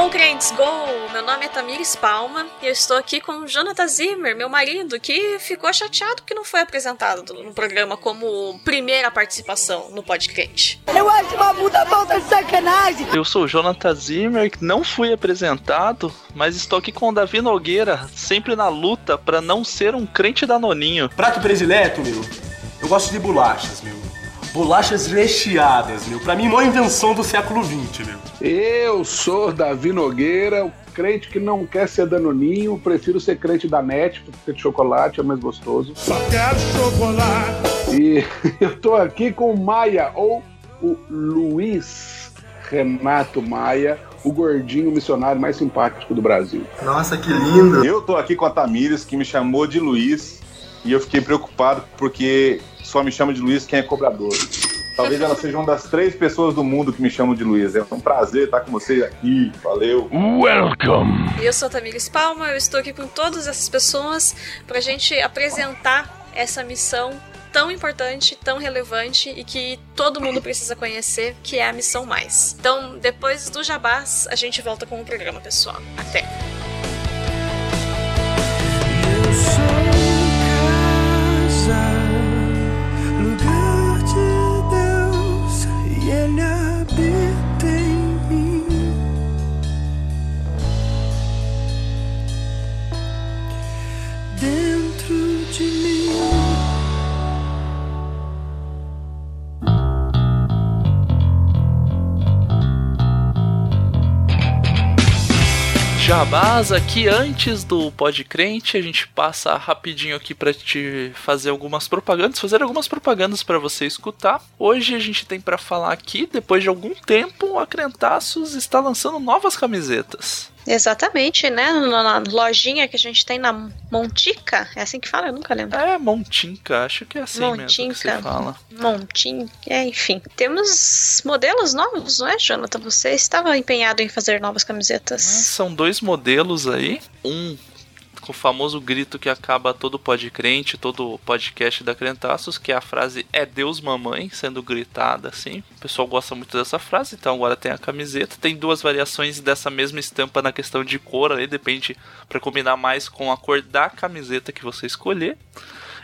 Go, crentes, go! Meu nome é Tamires Palma e eu estou aqui com o Jonathan Zimmer, meu marido, que ficou chateado que não foi apresentado no programa como primeira participação no podcast. Eu acho uma puta falta de sacanagem! Eu sou o Jonathan Zimmer, que não fui apresentado, mas estou aqui com o Davi Nogueira, sempre na luta para não ser um crente danoninho. Prato predileto, meu. Eu gosto de bolachas, meu. Bolachas recheadas, meu. Pra mim, maior invenção do século XX, meu. Eu sou Davi Nogueira, o crente que não quer ser danoninho, prefiro ser crente da NET, porque de chocolate é mais gostoso. Só quero chocolate. E eu tô aqui com o Maia, ou o Luiz Renato Maia, o gordinho missionário mais simpático do Brasil. Nossa, que lindo! Eu tô aqui com a Tamires, que me chamou de Luiz, e eu fiquei preocupado porque só me chama de Luiz quem é cobrador. Talvez ela seja uma das três pessoas do mundo que me chamam de Luiz. É um prazer estar com vocês aqui. Valeu. Welcome. Eu sou a Tamires Palma, eu estou aqui com todas essas pessoas pra gente apresentar essa missão tão importante, tão relevante e que todo mundo precisa conhecer, que é a Missão Mais. Então, depois do Jabás, a gente volta com o programa, pessoal. Até! Jabás aqui antes do Podcrente, a gente passa rapidinho aqui para te fazer algumas propagandas, fazer algumas propagandas para você escutar. Hoje a gente tem para falar aqui, depois de algum tempo, a Crentaços está lançando novas camisetas. Exatamente, né? Na, na lojinha que a gente tem na Montica, é assim que fala? Eu nunca lembro. É, Montinca, acho que é assim mesmo que Montinca. você fala. Montinca, é, enfim. Temos modelos novos, não é, Jonathan? Você estava empenhado em fazer novas camisetas. São dois modelos aí. Um com o famoso grito que acaba todo podcrente, todo podcast da Crentaços, que é a frase é Deus mamãe, sendo gritada assim. O pessoal gosta muito dessa frase, então agora tem a camiseta. Tem duas variações dessa mesma estampa na questão de cor, aí depende para combinar mais com a cor da camiseta que você escolher.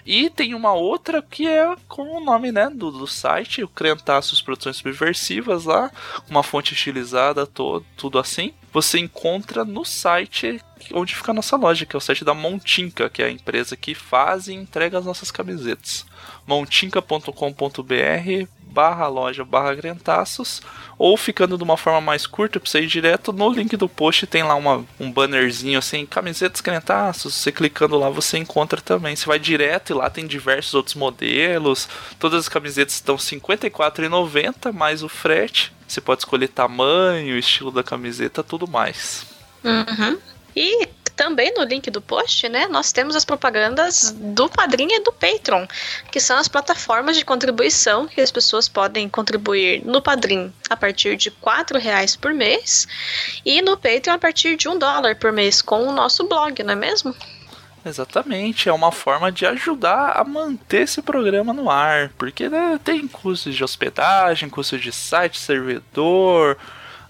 E tem uma outra que é com o nome né, do, do site, o Crentaços Produções Subversivas lá, uma fonte estilizada, todo, tudo assim. Você encontra no site onde fica a nossa loja, que é o site da Montinca, que é a empresa que faz e entrega as nossas camisetas. montinca.com.br barra loja barra Grentaços ou ficando de uma forma mais curta para você ir direto no link do post tem lá uma, um bannerzinho assim camisetas Grentaços você clicando lá você encontra também você vai direto e lá tem diversos outros modelos todas as camisetas estão R$ 54,90 mais o frete você pode escolher tamanho estilo da camiseta tudo mais Uhum. E também no link do post, né, nós temos as propagandas do Padrim e do Patreon, que são as plataformas de contribuição que as pessoas podem contribuir no Padrim a partir de R$ reais por mês e no Patreon a partir de um dólar por mês com o nosso blog, não é mesmo? Exatamente, é uma forma de ajudar a manter esse programa no ar, porque né, tem custos de hospedagem, custos de site, servidor,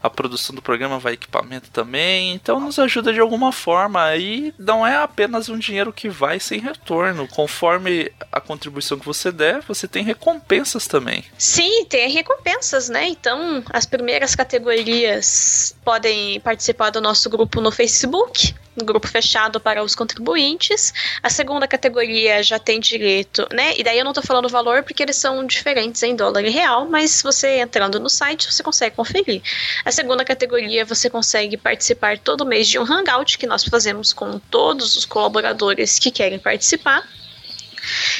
a produção do programa vai equipamento também, então nos ajuda de alguma forma e não é apenas um dinheiro que vai sem retorno, conforme a contribuição que você der, você tem recompensas também. Sim, tem recompensas, né? Então, as primeiras categorias podem participar do nosso grupo no Facebook, no grupo fechado para os contribuintes. A segunda categoria já tem direito, né? E daí eu não tô falando o valor porque eles são diferentes em dólar e real, mas você entrando no site você consegue conferir. A segunda categoria você consegue participar todo mês de um hangout que nós fazemos com todos os colaboradores que querem participar.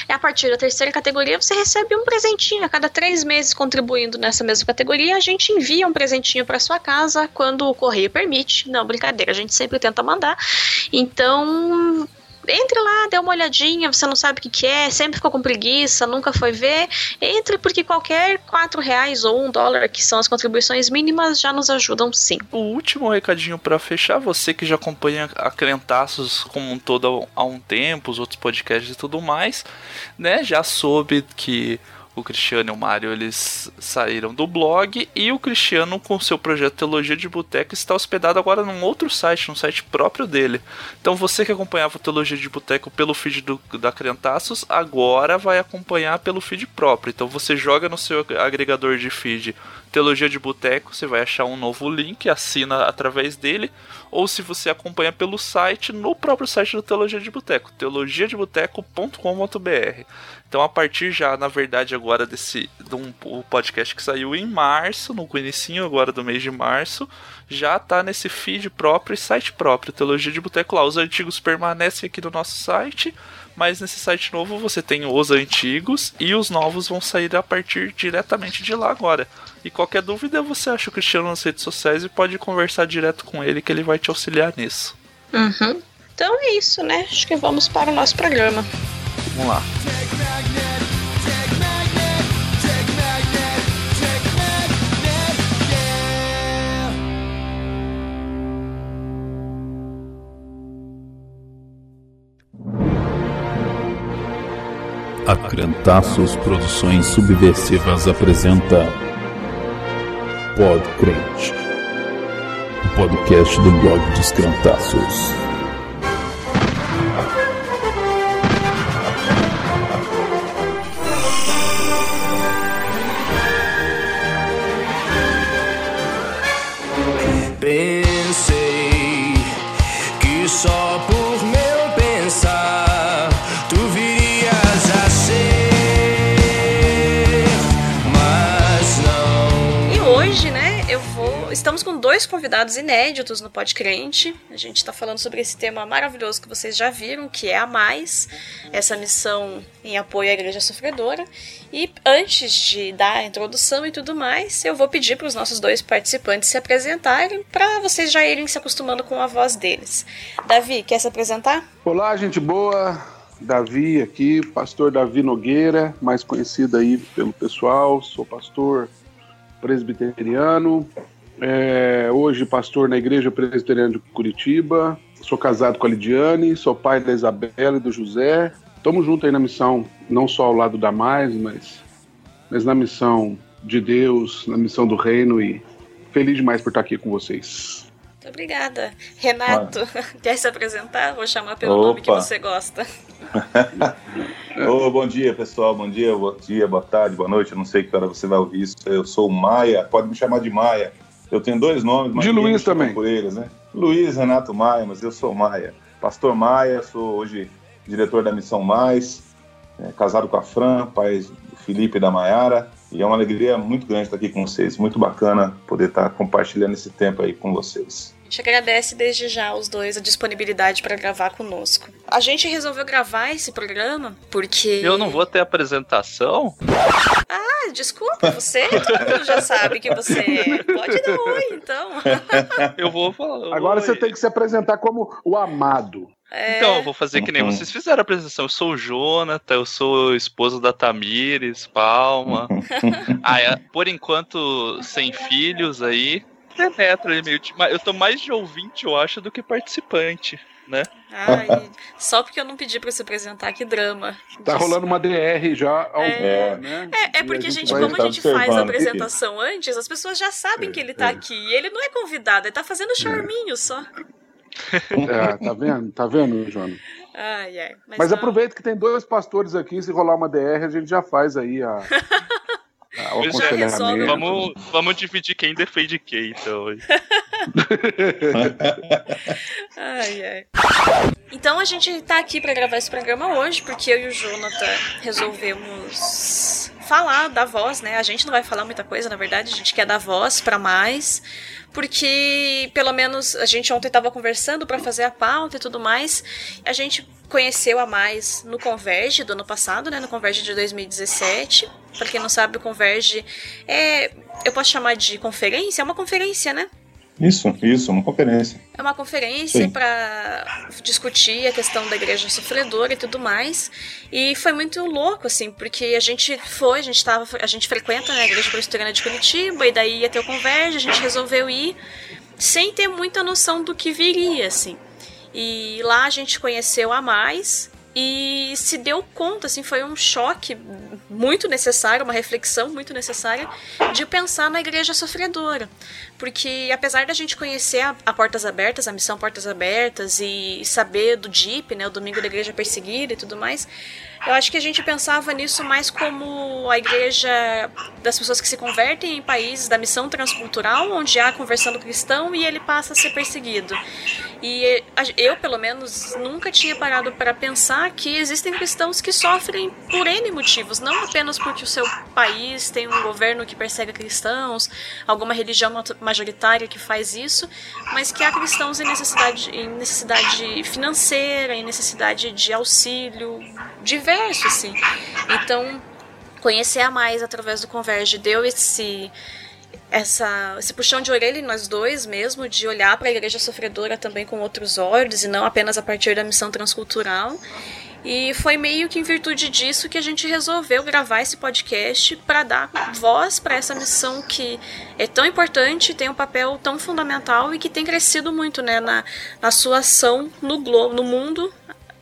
E a partir da terceira categoria, você recebe um presentinho. A cada três meses contribuindo nessa mesma categoria, a gente envia um presentinho para sua casa quando o correio permite. Não, brincadeira, a gente sempre tenta mandar. Então, entre lá, dê uma olhadinha, você não sabe o que, que é, sempre ficou com preguiça, nunca foi ver. Entre porque qualquer quatro reais ou um dólar, que são as contribuições mínimas, já nos ajudam sim. O último recadinho para fechar, você que já acompanha a Crentaços como um todo há um tempo, os outros podcasts e tudo mais, né? Já soube que o Cristiano e o Mário eles saíram do blog e o Cristiano com seu projeto Teologia de Boteco está hospedado agora num outro site, num site próprio dele. Então você que acompanhava o Teologia de Boteco pelo feed do, da Crentaços, agora vai acompanhar pelo feed próprio. Então você joga no seu agregador de feed Teologia de Boteco, você vai achar um novo link, assina através dele, ou se você acompanha pelo site, no próprio site do Teologia de Boteco, teologiadeboteco.com.br. Então, a partir já, na verdade, agora desse de um, podcast que saiu em março, no início agora do mês de março, já tá nesse feed próprio e site próprio, Teologia de Boteco lá. Os antigos permanecem aqui no nosso site, mas nesse site novo você tem os antigos e os novos vão sair a partir diretamente de lá agora. E qualquer dúvida, você acha o Cristiano nas redes sociais e pode conversar direto com ele que ele vai te auxiliar nisso. Uhum. Então é isso, né? Acho que vamos para o nosso programa. Vamos lá. A Crentaços Produções Subversivas apresenta Pod Crente, o podcast do blog dos Crentaços. Estamos com dois convidados inéditos no Pod Crente. A gente está falando sobre esse tema maravilhoso que vocês já viram, que é a mais, essa missão em apoio à igreja sofredora. E antes de dar a introdução e tudo mais, eu vou pedir para os nossos dois participantes se apresentarem para vocês já irem se acostumando com a voz deles. Davi, quer se apresentar? Olá, gente boa. Davi aqui, pastor Davi Nogueira, mais conhecido aí pelo pessoal. Sou pastor presbiteriano. É, hoje pastor na Igreja Presbiteriana de Curitiba. Sou casado com a Lidiane, sou pai da Isabela e do José. Estamos juntos aí na missão, não só ao lado da Mais, mas, mas na missão de Deus, na missão do reino e feliz demais por estar aqui com vocês. Muito obrigada. Renato, quer se apresentar? Vou chamar pelo nome que Opa. você gosta. Ô, bom dia, pessoal. Bom dia, bom dia, boa tarde, boa noite. Eu não sei que hora você vai ouvir isso. Eu sou o Maia, pode me chamar de Maia. Eu tenho dois nomes, mas De Luiz também. por eles, né? Luiz Renato Maia, mas eu sou Maia. Pastor Maia, sou hoje diretor da Missão Mais, é, casado com a Fran, pai do Felipe e da Maiara. E é uma alegria muito grande estar aqui com vocês. Muito bacana poder estar compartilhando esse tempo aí com vocês. A gente agradece desde já os dois a disponibilidade para gravar conosco. A gente resolveu gravar esse programa porque. Eu não vou ter apresentação? Ah, desculpa, você? Todo mundo já sabe que você é. Pode dar oi, então. Eu vou falar. Agora oi. você tem que se apresentar como o amado. É, Então, eu vou fazer que nem Uhum. vocês fizeram a apresentação. Eu sou o Jonathan, eu sou o esposo da Tamires, Palma. ah, é, por enquanto, sem filhos aí. Penetra ele meio. de- mas Eu tô mais de ouvinte, eu acho, do que participante, né? Ai, só porque eu não pedi pra se apresentar, que drama. Tá rolando uma DR já ao É. vivo, né? É, é porque, gente, vai- como a gente faz a apresentação antes, as pessoas já sabem que ele tá aqui. E ele não é convidado, ele tá fazendo charminho só. É, tá vendo? Tá vendo, Joana? Ai, ai. Mas, Mas não. aproveita que tem dois pastores aqui, se rolar uma DR, a gente já faz aí a, é. Vamos, vamos dividir quem defende quem, então. Ai, ai. Então a gente tá aqui pra gravar esse programa hoje, porque eu e o Jonathan resolvemos falar da voz, né? A gente não vai falar muita coisa, na verdade, a gente quer dar voz pra mais, porque pelo menos a gente ontem tava conversando pra fazer a pauta e tudo mais, a gente conheceu a mais no Converge do ano passado, né? No Converge de 2017. Pra quem não sabe, o Converge é. Eu posso chamar de conferência? É uma conferência, né? Isso, isso, uma conferência. É uma conferência para discutir a questão da igreja sofredora e tudo mais. E foi muito louco, assim, porque a gente foi, a gente tava, a gente frequenta né, a igreja presbiteriana de Curitiba, e daí ia ter o converge, a gente resolveu ir sem ter muita noção do que viria, assim. E lá a gente conheceu a mais. E se deu conta, assim, foi um choque muito necessário, uma reflexão muito necessária de pensar na igreja sofredora. Porque apesar da gente conhecer a, a Portas Abertas, a missão Portas Abertas e saber do DIP, né, o Domingo da Igreja Perseguida e tudo mais, eu acho que a gente pensava nisso mais como a igreja das pessoas que se convertem em países da missão transcultural, onde há conversando cristão e ele passa a ser perseguido. E eu, pelo menos, nunca tinha parado para pensar que existem cristãos que sofrem por N motivos, não apenas porque o seu país tem um governo que persegue cristãos, alguma religião majoritária que faz isso, mas que há cristãos em necessidade, em necessidade financeira, em necessidade de auxílio, diverso, assim. Então, conhecer a mais através do Converge deu esse essa, esse puxão de orelha em nós dois mesmo, de olhar para a igreja sofredora também com outros olhos e não apenas a partir da missão transcultural. E foi meio que em virtude disso que a gente resolveu gravar esse podcast para dar voz para essa missão que é tão importante, tem um papel tão fundamental e que tem crescido muito né, na, na sua ação no, globo, no mundo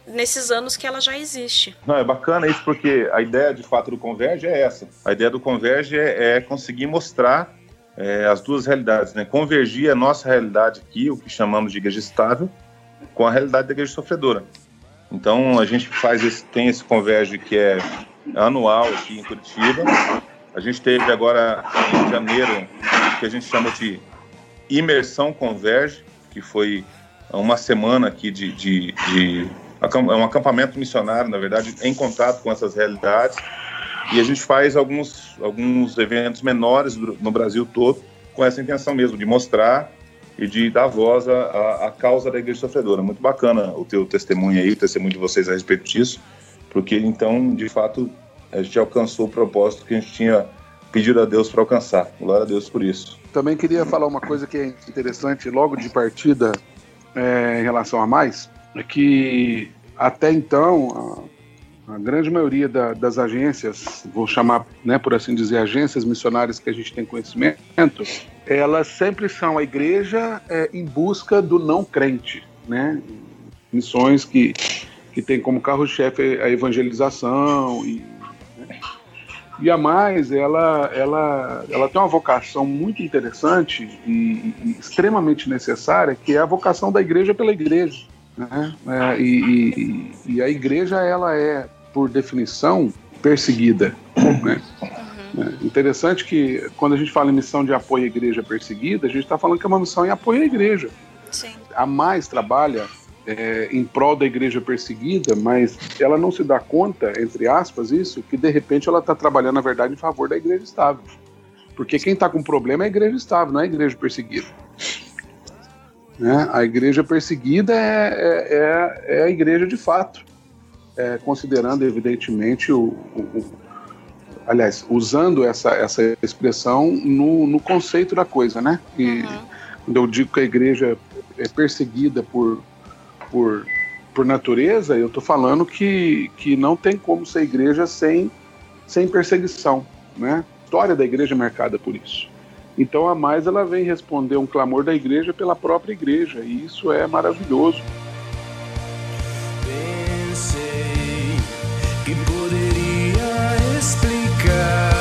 nesses anos que ela já existe. Não, é bacana isso porque a ideia de fato do Converge é essa. A ideia do Converge é, é conseguir mostrar é, as duas realidades, né? Convergir a nossa realidade aqui, o que chamamos de igreja estável, com a realidade da igreja sofredora. Então a gente faz esse, tem esse Converge que é anual aqui em Curitiba. A gente teve agora em janeiro que a gente chama de imersão Converge, que foi uma semana aqui de, de, de é um acampamento missionário, na verdade, em contato com essas realidades. E a gente faz alguns, alguns eventos menores no Brasil todo com essa intenção mesmo, de mostrar e de dar voz à, à causa da igreja sofredora. Muito bacana o teu testemunho aí, o testemunho de vocês a respeito disso, porque então, de fato, a gente alcançou o propósito que a gente tinha pedido a Deus para alcançar. Glória a Deus por isso. Também queria falar uma coisa que é interessante logo de partida é, em relação a mais, é que até então a, a grande maioria da, das agências, vou chamar, né, por assim dizer, agências missionárias que a gente tem conhecimento, elas sempre são a igreja é, em busca do não crente, né? Missões que, que tem como carro-chefe a evangelização e né? E a mais, ela, ela, ela tem uma vocação muito interessante e, e, extremamente necessária, que é a vocação da igreja pela igreja. Né? É, e, e, e, a igreja, ela é, por definição, perseguida. Né? Uhum. É interessante que quando a gente fala em missão de apoio à igreja perseguida, a gente está falando que é uma missão em apoio à igreja. Sim. A mais trabalha é, em prol da igreja perseguida, mas ela não se dá conta, entre aspas, isso, que de repente ela está trabalhando, na verdade, em favor da igreja estável. Porque quem está com problema é a igreja estável, não é a igreja perseguida. Né? A igreja perseguida é, é, é, é a igreja de fato, é, considerando, evidentemente, o, o, o, aliás, usando essa, essa expressão no, no conceito da coisa, né? E uhum. quando eu digo que a igreja é perseguida por, por, por natureza, eu estou falando que, que não tem como ser igreja sem, sem perseguição, né? A história da igreja é marcada por isso. Então a mais ela vem responder um clamor da igreja pela própria igreja, e isso é maravilhoso. Pensei que poderia explicar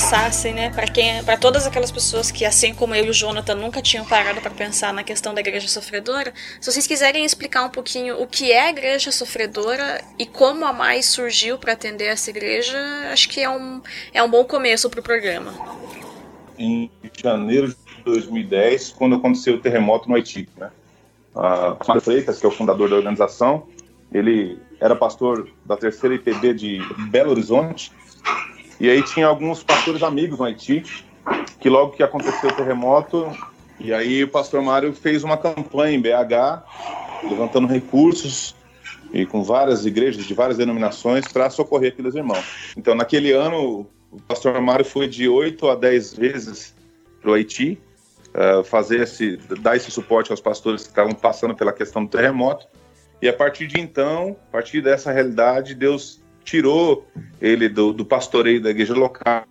começassem, né, para quem, para todas aquelas pessoas que assim como eu e o Jonathan nunca tinham parado para pensar na questão da igreja sofredora, se vocês quiserem explicar um pouquinho o que é a igreja sofredora e como a mais surgiu para atender essa igreja, acho que é um é um bom começo para o programa. Em janeiro de 2010, quando aconteceu o terremoto no Haiti, né? A Mário Freitas, que é o fundador da organização, ele era pastor da terceira IPB de Belo Horizonte e aí tinha alguns pastores amigos no Haiti, que logo que aconteceu o terremoto, e aí o pastor Mário fez uma campanha em BH, levantando recursos e com várias igrejas de várias denominações para socorrer aqueles irmãos. Então, naquele ano, o pastor Mário foi de 8 a 10 vezes para o Haiti, uh, fazer esse, dar esse suporte aos pastores que estavam passando pela questão do terremoto. E a partir de então, a partir dessa realidade, Deus tirou ele do, do pastoreio da igreja local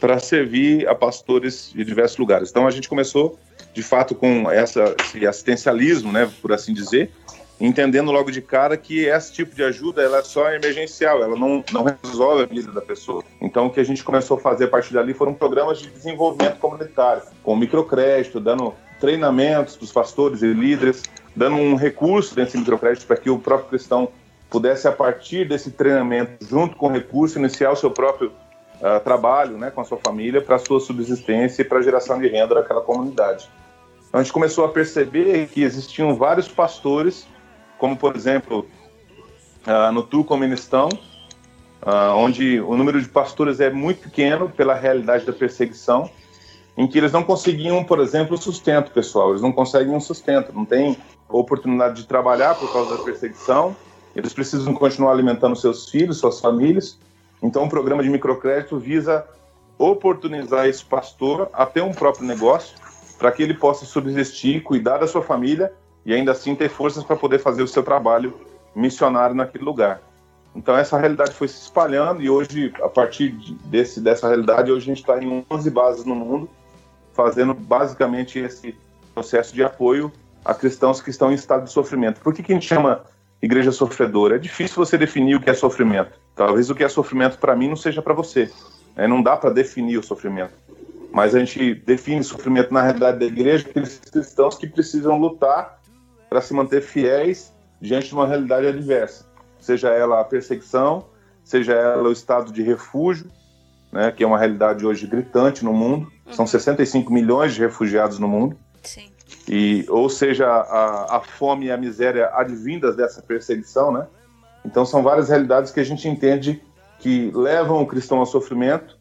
para servir a pastores de diversos lugares. Então a gente começou, de fato, com essa, esse assistencialismo, né, por assim dizer, entendendo logo de cara que esse tipo de ajuda ela é só emergencial, ela não, não resolve a vida da pessoa. Então, o que a gente começou a fazer a partir dali foram programas de desenvolvimento comunitário, com microcrédito, dando treinamentos para os pastores e líderes, dando um recurso desse microcrédito para que o próprio cristão pudesse, a partir desse treinamento, junto com o recurso, iniciar o seu próprio uh, trabalho né, com a sua família para a sua subsistência e para a geração de renda daquela comunidade. Então, a gente começou a perceber que existiam vários pastores como por exemplo uh, no Turcomenistão, uh, onde o número de pastores é muito pequeno pela realidade da perseguição, em que eles não conseguiam, por exemplo, sustento pessoal, eles não conseguem um sustento, não têm oportunidade de trabalhar por causa da perseguição, eles precisam continuar alimentando seus filhos, suas famílias. Então, o programa de microcrédito visa oportunizar esse pastor a ter um próprio negócio para que ele possa subsistir, cuidar da sua família e ainda assim ter forças para poder fazer o seu trabalho missionário naquele lugar. Então essa realidade foi se espalhando e hoje, a partir desse, dessa realidade, hoje a gente está em 11 bases no mundo, fazendo basicamente esse processo de apoio a cristãos que estão em estado de sofrimento. Por que, que a gente chama igreja sofredora? É difícil você definir o que é sofrimento. Talvez o que é sofrimento para mim não seja para você. Né? Não dá para definir o sofrimento. Mas a gente define sofrimento na realidade da igreja aqueles cristãos que precisam lutar para se manter fiéis diante de uma realidade adversa, seja ela a perseguição, seja ela o estado de refúgio, né, que é uma realidade hoje gritante no mundo. Uhum. São 65 milhões de refugiados no mundo. Sim. E, ou seja, a, a fome e a miséria advindas dessa perseguição, né? Então são várias realidades que a gente entende que levam o cristão ao sofrimento.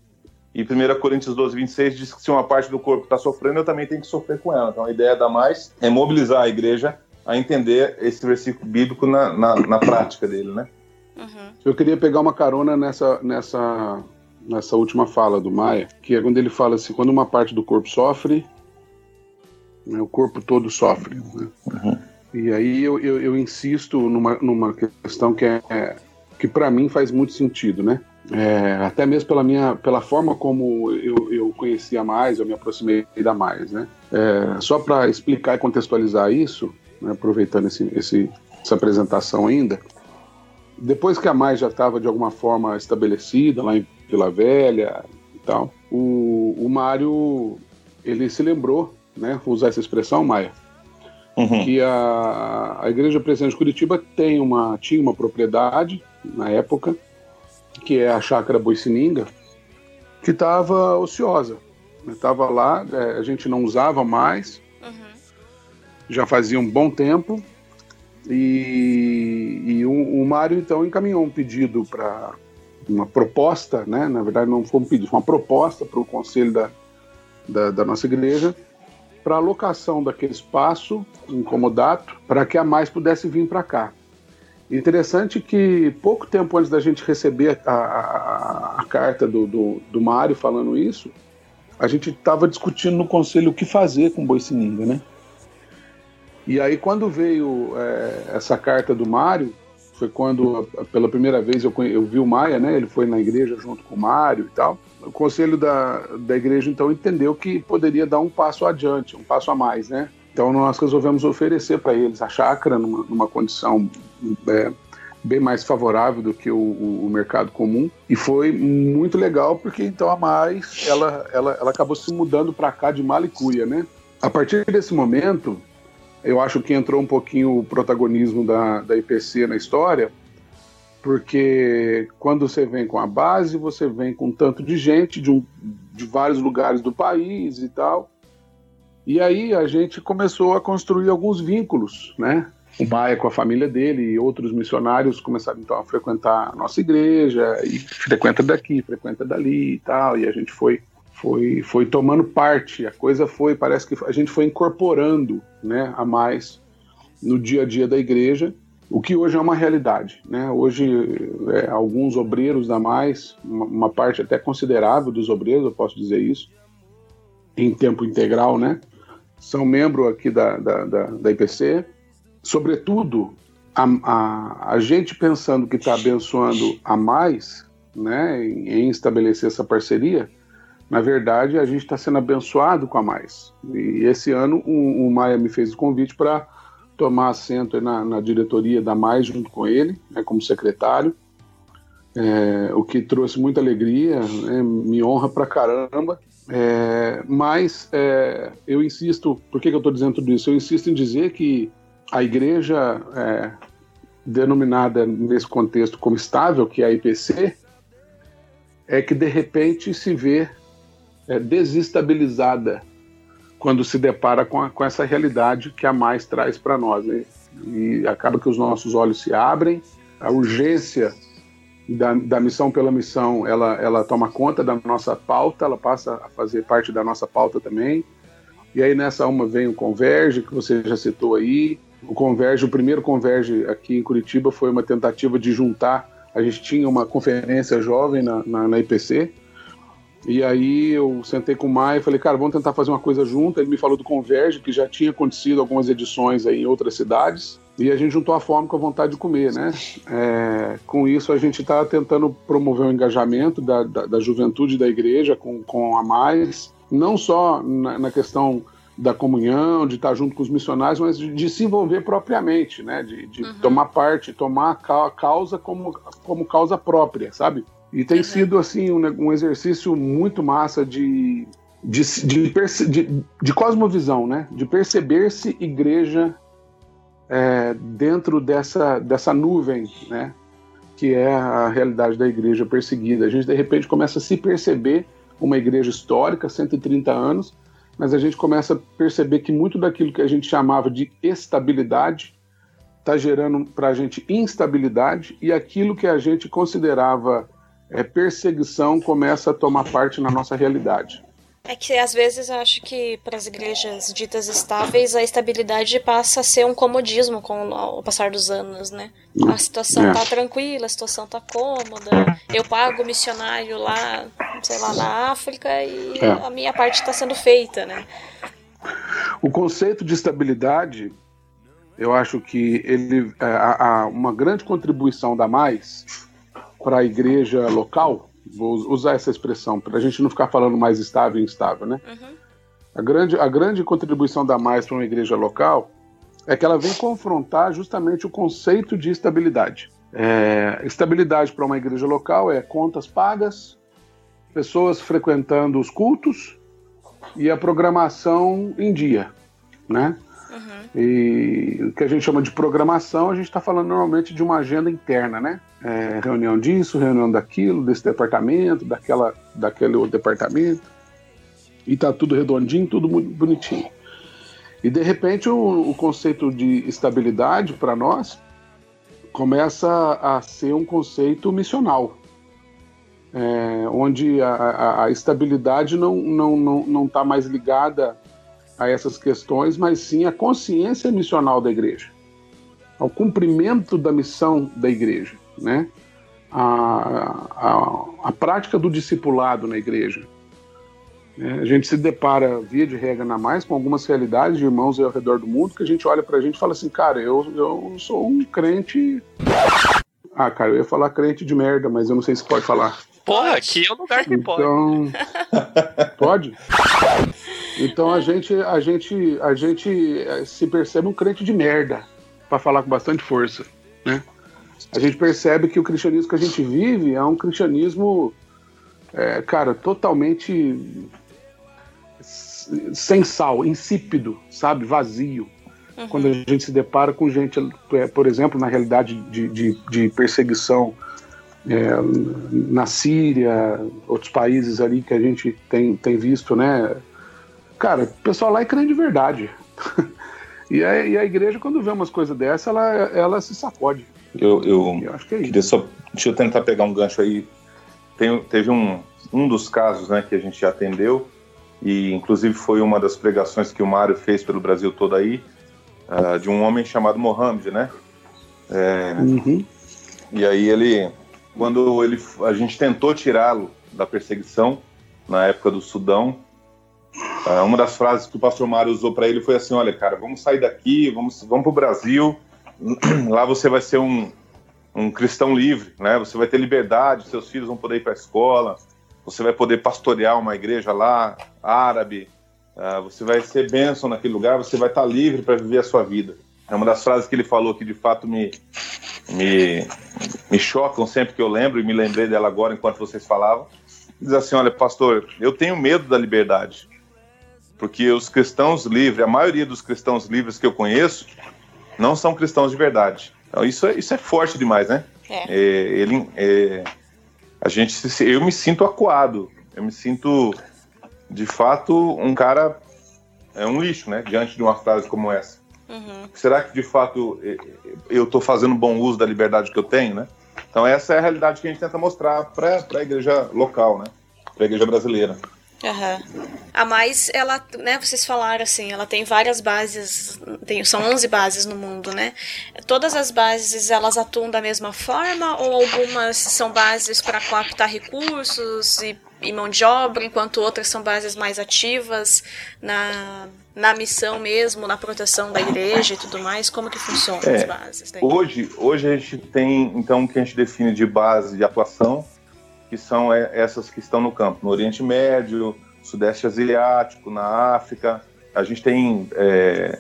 E 1 Coríntios 12, 26 diz que se uma parte do corpo está sofrendo, eu também tenho que sofrer com ela. Então a ideia da mais é mobilizar a igreja a entender esse versículo bíblico na, na, na prática dele, né? Uhum. Eu queria pegar uma carona nessa, nessa, nessa última fala do Maia, que é quando ele fala assim, quando uma parte do corpo sofre, né, o corpo todo sofre. Né? Uhum. E aí eu, eu, eu, insisto numa, numa questão que é, que para mim faz muito sentido, né? É, até mesmo pela minha pela forma como eu, eu conhecia mais, eu me aproximei da mais, né? É, só para explicar e contextualizar isso, né, aproveitando esse, esse, essa apresentação ainda, depois que a Mais já estava de alguma forma estabelecida lá em Vila Velha e tal, o, o Mário ele se lembrou, né, vou usar essa expressão, Maia, uhum. que a, a Igreja Presente de Curitiba tem uma, tinha uma propriedade na época, que é a Chácara Boicininga, que estava ociosa. Estava lá, é, a gente não usava mais, já fazia um bom tempo. E, e o, o Mário então encaminhou um pedido para uma proposta, né? Na verdade não foi um pedido, foi uma proposta para o conselho da, da, da nossa igreja para alocação daquele espaço incomodato para que a mais pudesse vir para cá. Interessante que pouco tempo antes da gente receber a, a, a carta do, do, do Mário falando isso, a gente estava discutindo no conselho o que fazer com Boicininga, né? E aí, quando veio é, essa carta do Mário, foi quando, pela primeira vez, eu, eu vi o Maia, né? Ele foi na igreja junto com o Mário e tal. O conselho da, da igreja, então, entendeu que poderia dar um passo adiante, um passo a mais, né? Então, nós resolvemos oferecer para eles a chácara numa, numa condição é, bem mais favorável do que o, o, mercado comum. E foi muito legal, porque então a Mais, ela, ela, ela acabou se mudando para cá de Malicuia, né? A partir desse momento, eu acho que entrou um pouquinho o protagonismo da, da IPC na história, porque quando você vem com a base, você vem com tanto de gente de, um, de vários lugares do país e tal. E aí a gente começou a construir alguns vínculos, né? O Maia com a família dele e outros missionários começaram então a frequentar a nossa igreja e frequenta daqui, frequenta dali e tal. E a gente foi foi, foi tomando parte, a coisa foi, parece que a gente foi incorporando né, a mais no dia a dia da igreja o que hoje é uma realidade. Né? Hoje, é, alguns obreiros da Mais, uma, parte até considerável dos obreiros, eu posso dizer isso, em tempo integral, né? são membros aqui da, da, da, da IPC. Sobretudo, a, a, a gente pensando que está abençoando a Mais, né, em, em estabelecer essa parceria, na verdade, a gente está sendo abençoado com a Mais. E esse ano o, o Maia me fez o convite para tomar assento na, na, diretoria da Mais junto com ele, né, como secretário, é, o que trouxe muita alegria, né, me honra pra caramba. É, mas é, eu insisto, por que, que eu estou dizendo tudo isso? Eu insisto em dizer que a igreja é, denominada nesse contexto como estável, que é a IPC, é que de repente se vê é, desestabilizada quando se depara com, a, com, essa realidade que a mais traz para nós. Né? E acaba que os nossos olhos se abrem, a urgência da, da, missão pela missão, ela, ela toma conta da nossa pauta, ela passa a fazer parte da nossa pauta também. E aí nessa uma vem o Converge, que você já citou aí. O Converge, o primeiro Converge aqui em Curitiba foi uma tentativa de juntar. A gente tinha uma conferência jovem na, na, na IPC, e aí eu sentei com o Maia e falei, cara, vamos tentar fazer uma coisa junto. Ele me falou do Converge, que já tinha acontecido algumas edições aí em outras cidades. E a gente juntou a fome com a vontade de comer, né? É, com isso a gente está tentando promover o engajamento da, da, da, juventude da igreja com, com a mais, não só na, na questão da comunhão, de estar junto com os missionários, mas de, de se envolver propriamente, né? De, de uhum. tomar parte, tomar a causa como, como causa própria, sabe? E tem uhum. sido, assim, um, um, exercício muito massa de, de, de, de, de cosmovisão, né? De perceber-se igreja é, dentro dessa, dessa nuvem, né? Que é a realidade da igreja perseguida. A gente, de repente, começa a se perceber uma igreja histórica, 130 anos, mas a gente começa a perceber que muito daquilo que a gente chamava de estabilidade está gerando para a gente instabilidade e aquilo que a gente considerava é, perseguição começa a tomar parte na nossa realidade. É que às vezes eu acho que para as igrejas ditas estáveis a estabilidade passa a ser um comodismo com o passar dos anos, né? A situação é. tá tranquila, a situação tá cômoda, eu pago missionário lá, sei lá, na África e é. a minha parte está sendo feita, né? O conceito de estabilidade, eu acho que ele é, a, a uma grande contribuição da mais para a igreja local, vou usar essa expressão, para a gente não ficar falando mais estável e instável, né? Uhum. A, grande, a grande contribuição da Mais para uma igreja local é que ela vem confrontar justamente o conceito de estabilidade. É, estabilidade para uma igreja local é contas pagas, pessoas frequentando os cultos e a programação em dia, né? Uhum. E o que a gente chama de programação, a gente está falando normalmente de uma agenda interna, né? É, reunião disso, reunião daquilo, desse departamento, daquela, daquele outro departamento. E tá tudo redondinho, tudo bonitinho. E de repente o, o conceito de estabilidade para nós começa a ser um conceito missional. É, onde a, a, a, estabilidade não está não, não, não tá mais ligada a essas questões, mas sim a consciência missional da igreja, ao cumprimento da missão da igreja, né? a, a, a prática do discipulado na igreja. É, a gente se depara, via de regra na mais, com algumas realidades de irmãos ao redor do mundo que a gente olha pra gente e fala assim, cara, eu, eu sou um crente. Ah, cara, eu ia falar crente de merda, mas eu não sei se pode falar. Porra, aqui é o lugar que pode. Então. pode? Então a gente, a gente, a gente eh, se percebe um crente de merda, para falar com bastante força, né? A gente percebe que o cristianismo que a gente vive é um cristianismo, é, cara, totalmente sem sal, insípido, sabe, vazio. Uhum. Quando a gente se depara com gente, eh, por exemplo, na realidade de, de, de perseguição é, na Síria, outros países ali que a gente tem, tem visto, né? Cara, o pessoal lá é crente de verdade. e, a, e, a, igreja, quando vê umas coisas dessas, ela, ela se sacode. Eu, eu, eu acho que é isso. Só, deixa eu tentar pegar um gancho aí. Tem, teve um, um dos casos né, que a gente atendeu, e inclusive foi uma das pregações que o Mário fez pelo Brasil todo aí, uh, de um homem chamado Mohamed, né? É, Uhum. E aí ele, quando ele, a gente tentou tirá-lo da perseguição na época do Sudão, uma das frases que o pastor Mário usou para ele foi assim: olha, cara, vamos sair daqui, vamos, vamos para o Brasil. Lá você vai ser um, um cristão livre, né? Você vai ter liberdade, seus filhos vão poder ir para a escola, você vai poder pastorear uma igreja lá, árabe, ah, você vai ser bênção naquele lugar, você vai estar livre para viver a sua vida. É uma das frases que ele falou que de fato me, me, me chocam sempre que eu lembro, e me lembrei dela agora enquanto vocês falavam. Diz assim: Olha, pastor, eu tenho medo da liberdade, porque os cristãos livres, a maioria dos cristãos livres que eu conheço, não são cristãos de verdade. Então, isso é, isso é forte demais, né? É. É, ele, é, a gente, eu me sinto acuado, eu me sinto, de fato, um cara, é um lixo, né? Diante de uma frase como essa. Uhum. Será que de fato eh, eh, eu estou fazendo bom uso da liberdade que eu tenho, né? Então essa é a realidade que a gente tenta mostrar para a igreja local, né? Para a igreja brasileira. Aham. A mais, ela, né, vocês falaram assim, ela tem várias bases, tem, são 11 bases no mundo, né? Todas as bases, elas atuam da mesma forma ou algumas são bases para captar recursos e, e mão de obra, enquanto outras são bases mais ativas na, na missão mesmo, na proteção da igreja e tudo mais? Como que funcionam as É, bases? daí? Hoje, hoje a gente tem então o que a gente define de base de atuação, que são eh, essas que estão no campo, no Oriente Médio, Sudeste Asiático, na África. A gente tem eh,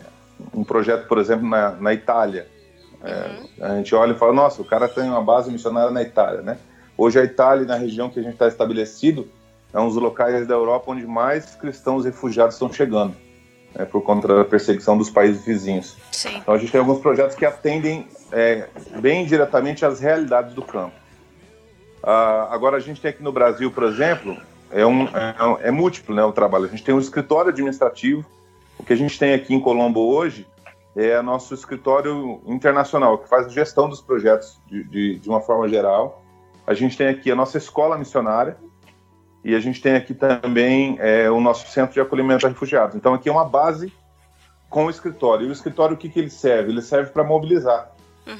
um projeto, por exemplo, na, na Itália. Eh, a gente olha e fala, nossa, o cara tem uma base missionária na Itália, né? Hoje a Itália, na região que a gente está estabelecido, é um dos locais da Europa onde mais cristãos refugiados estão chegando, né, por conta da perseguição dos países vizinhos. Sim. Então a gente tem alguns projetos que atendem é, bem diretamente às realidades do campo. Ah, agora a gente tem aqui no Brasil, por exemplo, é, um, é, é múltiplo né, o trabalho. A gente tem um escritório administrativo. O que a gente tem aqui em Colombo hoje é nosso escritório internacional, que faz a gestão dos projetos de, de, de uma forma geral. A gente tem aqui a nossa escola missionária e a gente tem aqui também é, o nosso centro de acolhimento a refugiados. Então aqui é uma base com o escritório. E o escritório, o que, que ele serve? Ele serve para mobilizar.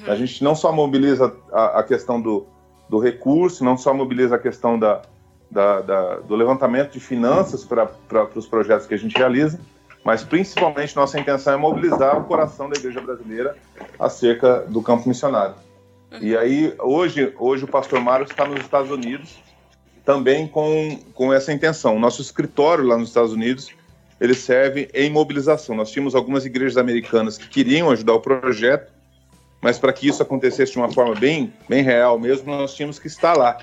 A gente não só mobiliza a, a questão do, do recurso, não só mobiliza a questão da, da- da- do levantamento de finanças para os projetos que a gente realiza, mas principalmente nossa intenção é mobilizar o coração da igreja brasileira acerca do campo missionário. E aí, hoje, hoje o pastor Mário está nos Estados Unidos, também com, com essa intenção. Nosso escritório lá nos Estados Unidos, ele serve em mobilização. Nós tínhamos algumas igrejas americanas que queriam ajudar o projeto, mas para que isso acontecesse de uma forma bem, bem real mesmo, nós tínhamos que estar lá.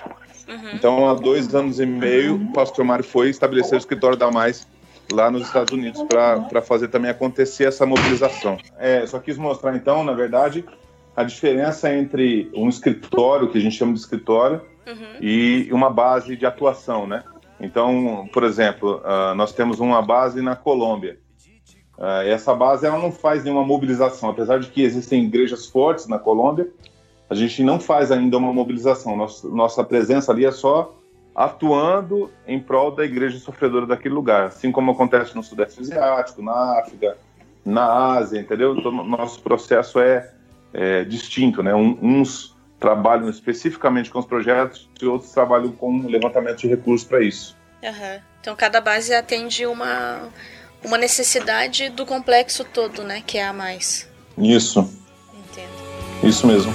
Então, há dois anos e meio, o pastor Mário foi estabelecer o escritório da Mais lá nos Estados Unidos para fazer também acontecer essa mobilização. É, só quis mostrar, então, na verdade, a diferença entre um escritório, que a gente chama de escritório, e uma base de atuação, né? Então, por exemplo, ah, nós temos uma base na Colômbia. Ah, essa base ela não faz nenhuma mobilização, apesar de que existem igrejas fortes na Colômbia, a gente não faz ainda uma mobilização. Nossa, nossa presença ali é só atuando em prol da igreja sofredora daquele lugar, assim como acontece no Sudeste Asiático, na África, na Ásia, entendeu? Então, nosso processo é, é distinto, né? Um- uns trabalham especificamente com os projetos e outros trabalham com levantamento de recursos para isso. Aham. Então cada base atende uma, uma necessidade do complexo todo, né? Que é a mais. Isso, Entendo. isso mesmo.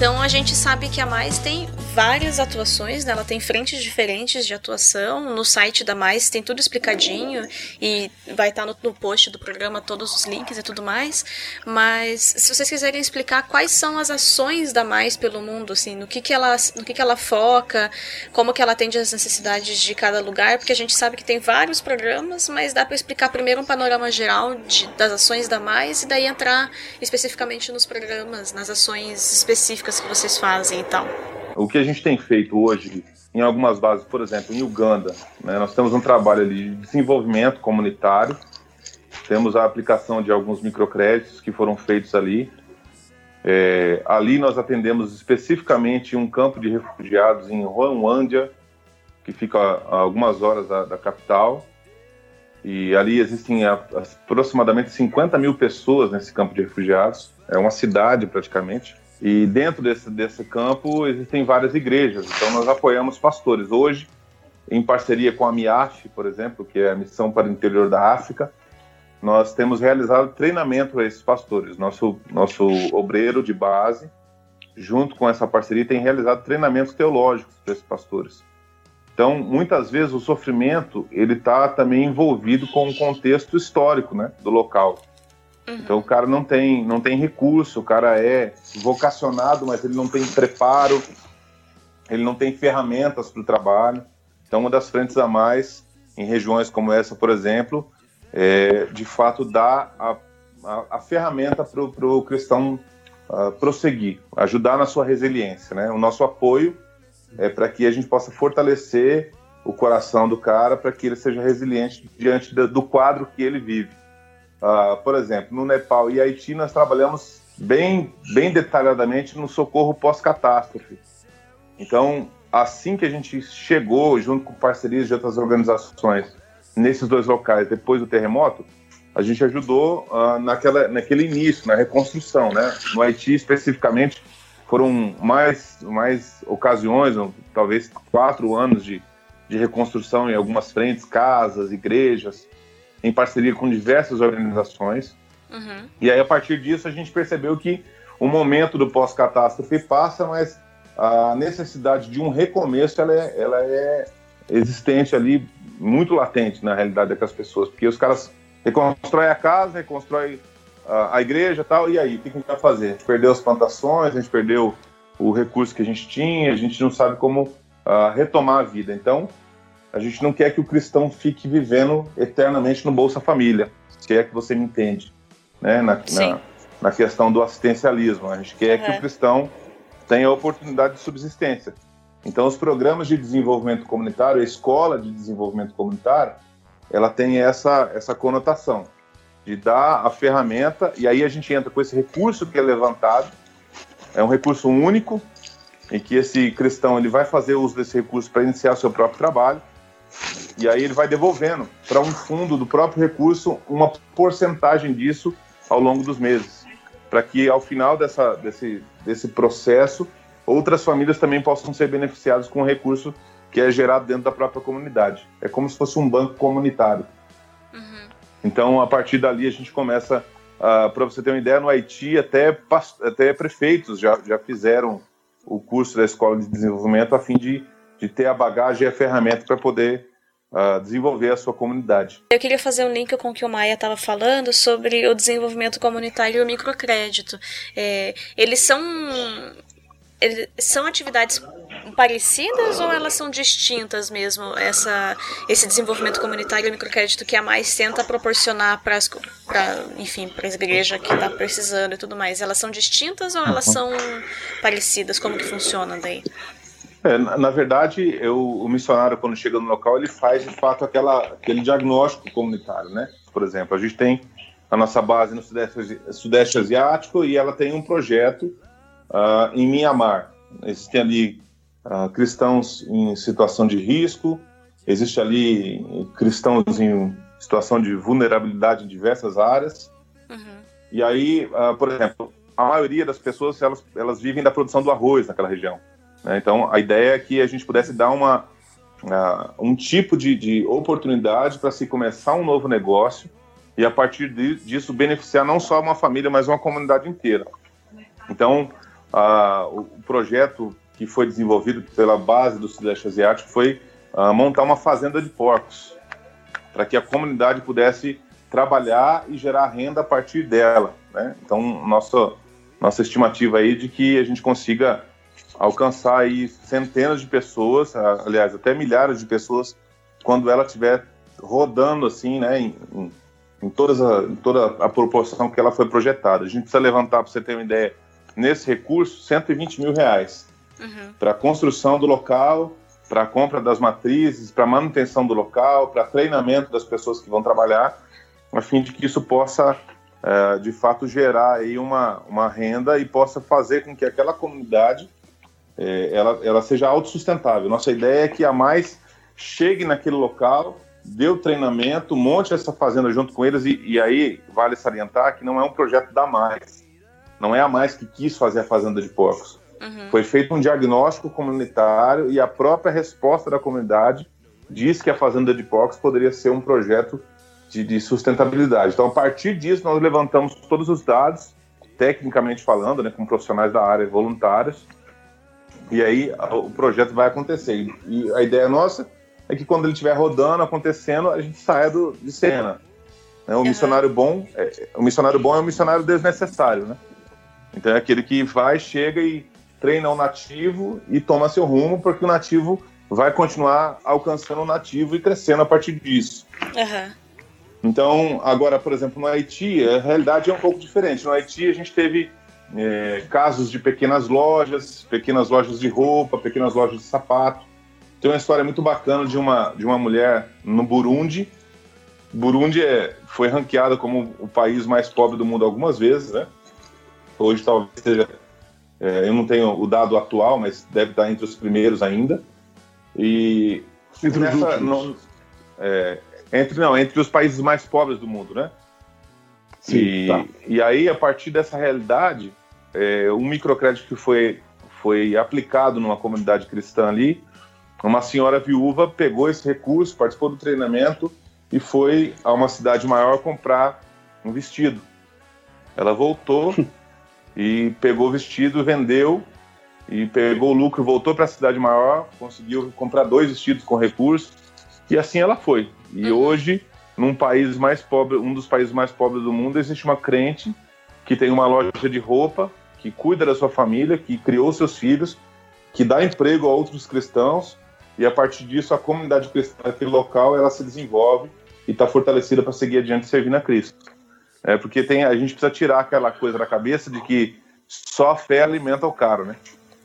Então a gente sabe que a Mais tem várias atuações, né? ela tem frentes diferentes de atuação. No site da Mais tem tudo explicadinho e vai estar no, no post do programa todos os links e tudo mais. Mas se vocês quiserem explicar quais são as ações da Mais pelo mundo, assim, no que, que ela no que, que ela foca, como que ela atende às necessidades de cada lugar, porque a gente sabe que tem vários programas, mas dá para explicar primeiro um panorama geral de, das ações da Mais e daí entrar especificamente nos programas, nas ações específicas que vocês fazem e tal. O que a gente tem feito hoje em algumas bases, por exemplo, em Uganda, né, nós temos um trabalho ali de desenvolvimento comunitário, temos a aplicação de alguns microcréditos que foram feitos ali. É, ali nós atendemos especificamente um campo de refugiados em Rwanda, que fica a algumas horas da, da capital. E ali existem a, aproximadamente 50 mil pessoas nesse campo de refugiados. É uma cidade praticamente. E dentro desse, desse campo existem várias igrejas. Então nós apoiamos pastores. Hoje, em parceria com a MIAF, por exemplo, que é a Missão para o Interior da África, nós temos realizado treinamento a esses pastores. Nosso, nosso obreiro de base, junto com essa parceria, tem realizado treinamentos teológicos para esses pastores. Então, muitas vezes o sofrimento ele está também envolvido com o contexto histórico, né, do local. Uhum. Então, o cara não tem não tem recurso, o cara é vocacionado, mas ele não tem preparo, ele não tem ferramentas para o trabalho. Então, uma das frentes a mais em regiões como essa, por exemplo, é, de fato dá a, a, a ferramenta para o cristão uh, prosseguir, ajudar na sua resiliência. Né? O nosso apoio é para que a gente possa fortalecer o coração do cara para que ele seja resiliente diante do, do quadro que ele vive. Uh, por exemplo, no Nepal e Haiti nós trabalhamos bem, bem detalhadamente no socorro pós-catástrofe. Então, assim que a gente chegou, junto com parcerias de outras organizações, nesses dois locais depois do terremoto, a gente ajudou uh, naquela, naquele início, na reconstrução, né? No Haiti, especificamente, foram mais, mais ocasiões, talvez quatro anos de, de reconstrução em algumas frentes, casas, igrejas, em parceria com diversas organizações. Uhum. E aí, a partir disso, a gente percebeu que o momento do pós-catástrofe passa, mas a necessidade de um recomeço ela é, ela é existente ali muito latente na realidade daquelas pessoas, porque os caras reconstroem a casa, reconstroem a, a igreja tal, e aí, o que a gente vai fazer? A gente perdeu as plantações, a gente perdeu o recurso que a gente tinha, a gente não sabe como uh, retomar a vida. Então, a gente não quer que o cristão fique vivendo eternamente no Bolsa Família, se é que você me entende, né? na, na, na questão do assistencialismo. A gente quer uhum. que o cristão tenha a oportunidade de subsistência. Então, os programas de desenvolvimento comunitário, a escola de desenvolvimento comunitário, ela tem essa, essa conotação de dar a ferramenta, e aí a gente entra com esse recurso que é levantado, é um recurso único, em que esse cristão ele vai fazer uso desse recurso para iniciar seu próprio trabalho, e aí ele vai devolvendo para um fundo do próprio recurso uma porcentagem disso ao longo dos meses, para que ao final dessa, desse, desse processo outras famílias também possam ser beneficiadas com o recurso que é gerado dentro da própria comunidade. É como se fosse um banco comunitário. Uhum. Então, a partir dali, a gente começa, uh, para você ter uma ideia, no Haiti, até, até prefeitos já, já fizeram o curso da Escola de Desenvolvimento a fim de, de ter a bagagem e a ferramenta para poder uh, desenvolver a sua comunidade. Eu queria fazer um link com o que o Maia estava falando sobre o desenvolvimento comunitário e o microcrédito. É, eles são são atividades parecidas ou elas são distintas mesmo? Essa, esse desenvolvimento comunitário e microcrédito que a mais tenta proporcionar para, enfim, para a igreja que está precisando e tudo mais, elas são distintas ou elas são parecidas? Como que funciona daí? É, na, na, verdade, eu, o missionário, quando chega no local, ele faz de fato aquela, aquele diagnóstico comunitário, né? Por exemplo, a gente tem a nossa base no Sudeste, Sudeste Asiático e ela tem um projeto uh, em Mianmar. Existem ali uh, cristãos em situação de risco, existe ali cristãos em situação de vulnerabilidade em diversas áreas. Uhum. E aí, uh, por exemplo, a maioria das pessoas elas, elas vivem da produção do arroz naquela região. Né? Então, a ideia é que a gente pudesse dar uma, uh, um tipo de, de oportunidade para se começar um novo negócio e, a partir de, disso, beneficiar não só uma família, mas uma comunidade inteira. Então, ah, o projeto que foi desenvolvido pela base do Sudeste Asiático foi ah, montar uma fazenda de porcos, para que a comunidade pudesse trabalhar e gerar renda a partir dela. Né? Então, nossa, nossa estimativa aí de que a gente consiga alcançar aí centenas de pessoas, aliás, até milhares de pessoas, quando ela estiver rodando assim, né, em, em, em, todas a, em toda a proporção que ela foi projetada. A gente precisa levantar, para você ter uma ideia, nesse recurso 120 mil reais. Uhum. para a construção do local, para a compra das matrizes, para a manutenção do local, para treinamento das pessoas que vão trabalhar, a fim de que isso possa, eh, de fato, gerar aí uma, uma renda e possa fazer com que aquela comunidade eh, ela, ela seja autossustentável. Nossa ideia é que a mais chegue naquele local, dê o treinamento, monte essa fazenda junto com eles e, e aí vale salientar que não é um projeto da mais, não é a mais que quis fazer a fazenda de porcos. Uhum. Foi feito um diagnóstico comunitário e a própria resposta da comunidade diz que a Fazenda de Porcos poderia ser um projeto de, de sustentabilidade. Então, a partir disso, nós levantamos todos os dados, tecnicamente falando, né, com profissionais da área voluntários, e aí o projeto vai acontecer. E a ideia nossa é que quando ele estiver rodando, acontecendo, a gente saia do, de cena. né? O missionário bom, é, o missionário bom é um missionário desnecessário, né? Então é aquele que vai, chega e treina o nativo e toma seu rumo, porque o nativo vai continuar alcançando o nativo e crescendo a partir disso. Aham. Então, agora, por exemplo, no Haiti, a realidade é um pouco diferente. No Haiti, a gente teve é, casos de pequenas lojas, pequenas lojas de roupa, pequenas lojas de sapato. Tem uma história muito bacana de uma, de uma mulher no Burundi. Burundi é, foi ranqueado como o país mais pobre do mundo algumas vezes, né? Hoje talvez seja, é, eu não tenho o dado atual, mas deve estar entre os primeiros ainda. E Entre os nessa, não- é, entre não, entre os países mais pobres do mundo, né? Sim, e, tá. e aí, a partir dessa realidade, é, um microcrédito que foi, foi aplicado numa comunidade cristã ali, uma senhora viúva pegou esse recurso, participou do treinamento e foi a uma cidade maior comprar um vestido. Ela voltou e pegou o vestido, vendeu e pegou o lucro, voltou para a cidade maior, conseguiu comprar dois vestidos com recurso e assim ela foi. E Uhum. hoje, num país mais pobre, um dos países mais pobres do mundo, existe uma crente que tem uma loja de roupa, que cuida da sua família, que criou seus filhos, que dá emprego a outros cristãos e a partir disso a comunidade cristã daquele local ela se desenvolve e está fortalecida para seguir adiante servindo a Cristo. É porque tem a gente precisa tirar aquela coisa da cabeça de que só a fé alimenta o cara, né?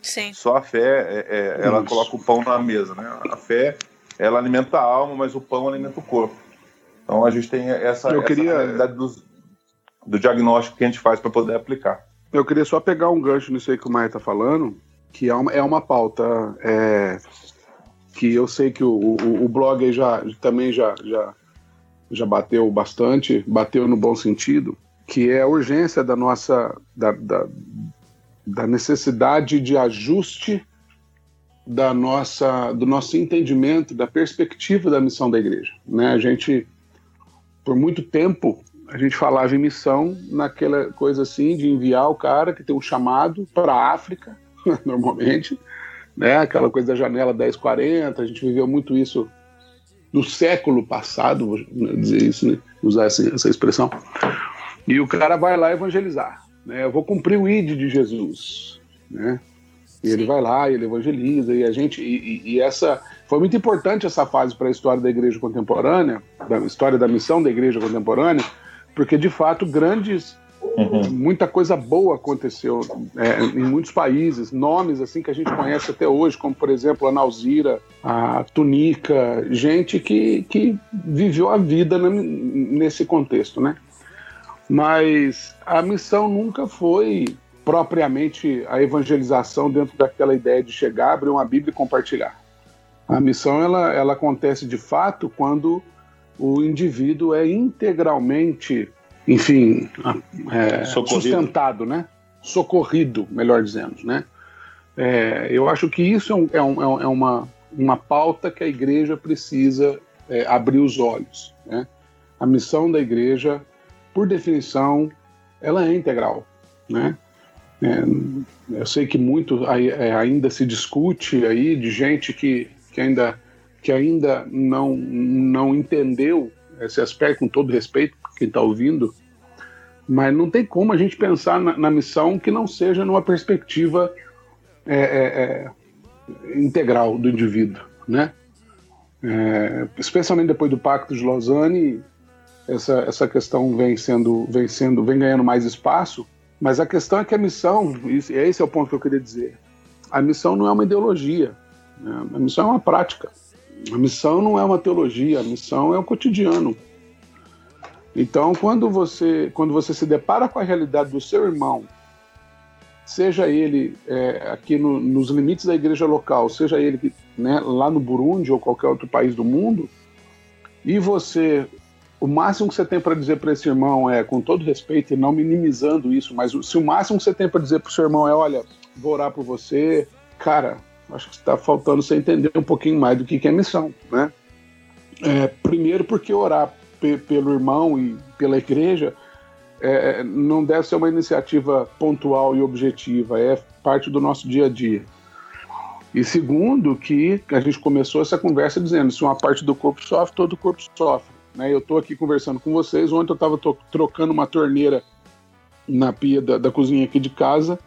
Sim. Só a fé, é, é, ela Isso. coloca o pão na mesa, né? A fé, ela alimenta a alma, mas o pão alimenta o corpo. Então a gente tem essa, Eu essa queria- realidade dos- do diagnóstico que a gente faz para poder aplicar. Eu queria só pegar um gancho nisso aí que o Maia tá falando, que é uma, é uma pauta é, que eu sei que o, o, o blog aí já, também já, já, já bateu bastante, bateu no bom sentido, que é a urgência da nossa da, da, da necessidade de ajuste da nossa do nosso entendimento da perspectiva da missão da igreja, né? A gente por muito tempo a gente falava em missão naquela coisa assim de enviar o cara que tem um chamado para a África, normalmente, né? Aquela coisa da janela 1040, a gente viveu muito isso no século passado, vou dizer isso, né? usar essa, essa expressão. E o cara vai lá evangelizar, né? Eu vou cumprir o ID de Jesus, né? E ele vai lá, ele evangeliza e a gente e, e- e essa foi muito importante essa fase para a história da igreja contemporânea, da história da missão da igreja contemporânea, porque de fato grandes muita coisa boa aconteceu é, em muitos países, nomes assim que a gente conhece até hoje, como por exemplo a Nauzira, a Tunica, gente que, que viveu a vida nesse contexto, né? Mas a missão nunca foi propriamente a evangelização dentro daquela ideia de chegar, abrir uma Bíblia e compartilhar. A missão ela, ela acontece de fato quando o indivíduo é integralmente, enfim, é, sustentado, né? Socorrido, melhor dizendo, né? É, eu acho que isso é, um- é um- é é uma, uma pauta que a igreja precisa é, abrir os olhos. Né? A missão da igreja, por definição, ela é integral. Né? É, eu sei que muito ai- ainda se discute aí de gente que, que ainda, que ainda não, não entendeu esse aspecto, com todo respeito quem está ouvindo, mas não tem como a gente pensar na, na missão que não seja numa perspectiva é, é, é, integral do indivíduo, né? É, especialmente depois do Pacto de Lausanne, essa, essa questão vem sendo, vem sendo, vem ganhando mais espaço. Mas a questão é que a missão, isso- esse é o ponto que eu queria dizer. a missão não é uma ideologia, né? a missão é uma prática. A missão não é uma teologia, a missão é o cotidiano. Então, quando você, quando você se depara com a realidade do seu irmão, seja ele é, aqui no, nos limites da igreja local, seja ele né, lá no Burundi ou qualquer outro país do mundo, e você, o máximo que você tem para dizer para esse irmão é, com todo respeito e não minimizando isso, mas se o máximo que você tem para dizer para o seu irmão é, olha, vou orar por você, cara, acho que está faltando você entender um pouquinho mais do que, que é missão, né? É, primeiro porque orar pelo irmão e pela igreja é, não deve ser uma iniciativa pontual e objetiva, é parte do nosso dia a dia. E segundo, que a gente começou essa conversa dizendo: se uma parte do corpo sofre, todo o corpo sofre. Né? Eu estou aqui conversando com vocês. Ontem eu estava trocando uma torneira na pia da, da, cozinha aqui de casa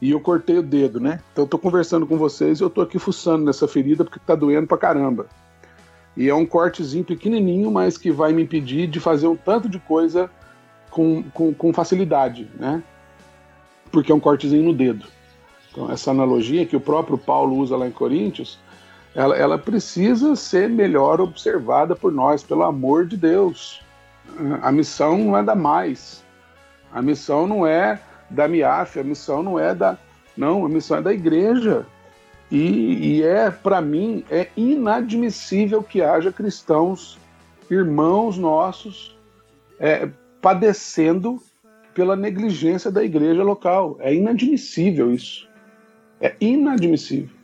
e eu cortei o dedo, né? Então eu estou conversando com vocês e eu estou aqui fuçando nessa ferida porque está doendo pra caramba. E é um cortezinho pequenininho, mas que vai me impedir de fazer um tanto de coisa com, com, com facilidade, né? Porque é um cortezinho no dedo. Então, essa analogia que o próprio Paulo usa lá em Coríntios, ela, ela precisa ser melhor observada por nós, pelo amor de Deus. A missão não é da mais. A missão não é da MIAF, a missão não é da. Não, a missão é da igreja. E, e é, para mim, é inadmissível que haja cristãos, irmãos nossos, é, padecendo pela negligência da igreja local. É inadmissível isso. É inadmissível.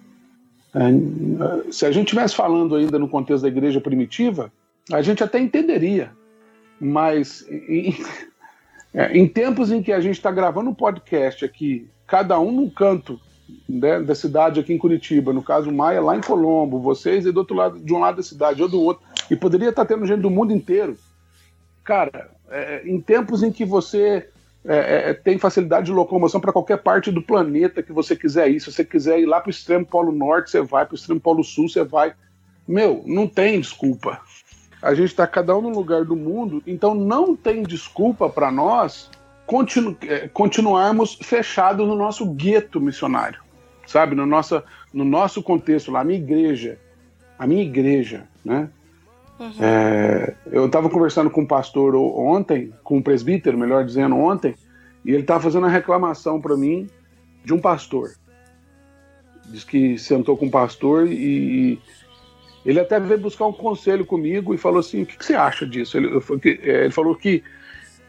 É, se a gente estivesse falando ainda no contexto da igreja primitiva, a gente até entenderia. Mas em, é, em tempos em que a gente está gravando um podcast aqui, cada um num canto né, da cidade aqui em Curitiba, no caso Maia lá em Colombo, vocês e do outro lado, de um lado da cidade ou do outro, e poderia estar tendo gente do mundo inteiro. Cara, é, em tempos em que você é, é, tem facilidade de locomoção para qualquer parte do planeta que você quiser ir, se você quiser ir lá para o extremo Polo Norte, você vai, para o extremo Polo Sul, você vai. Meu, não tem desculpa. A gente está cada um no lugar do mundo, então não tem desculpa para nós continu é, continuarmos fechados no nosso gueto missionário, sabe? No nosso, no nosso contexto lá, a minha igreja, a minha igreja, né? Uhum. É, eu estava conversando com um pastor ontem, com um presbítero, melhor dizendo, ontem, e ele estava fazendo uma reclamação para mim de um pastor. Diz que sentou com um pastor e, ele até veio buscar um conselho comigo e falou assim: o que, que você acha disso? Ele, é, ele falou que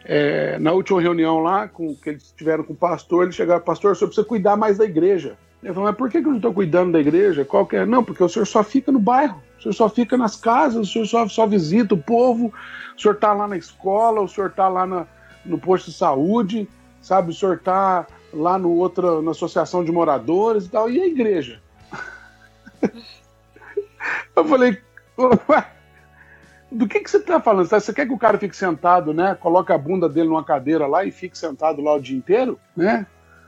é, na última reunião lá, com, que eles tiveram com o pastor, ele chegaram, pastor, o senhor precisa cuidar mais da igreja. Ele falou, mas por que, que eu não estou cuidando da igreja? Qual que é? Não, porque o senhor só fica no bairro, o senhor só fica nas casas, o senhor só, só visita o povo, o senhor está lá na escola, o senhor está lá na, no posto de saúde, sabe? O senhor está lá no outra, na associação de moradores e tal, e a igreja? eu falei, ué, do que, que você está falando? Você quer que o cara fique sentado, né? Coloque a bunda dele numa cadeira lá e fique sentado lá o dia inteiro, né?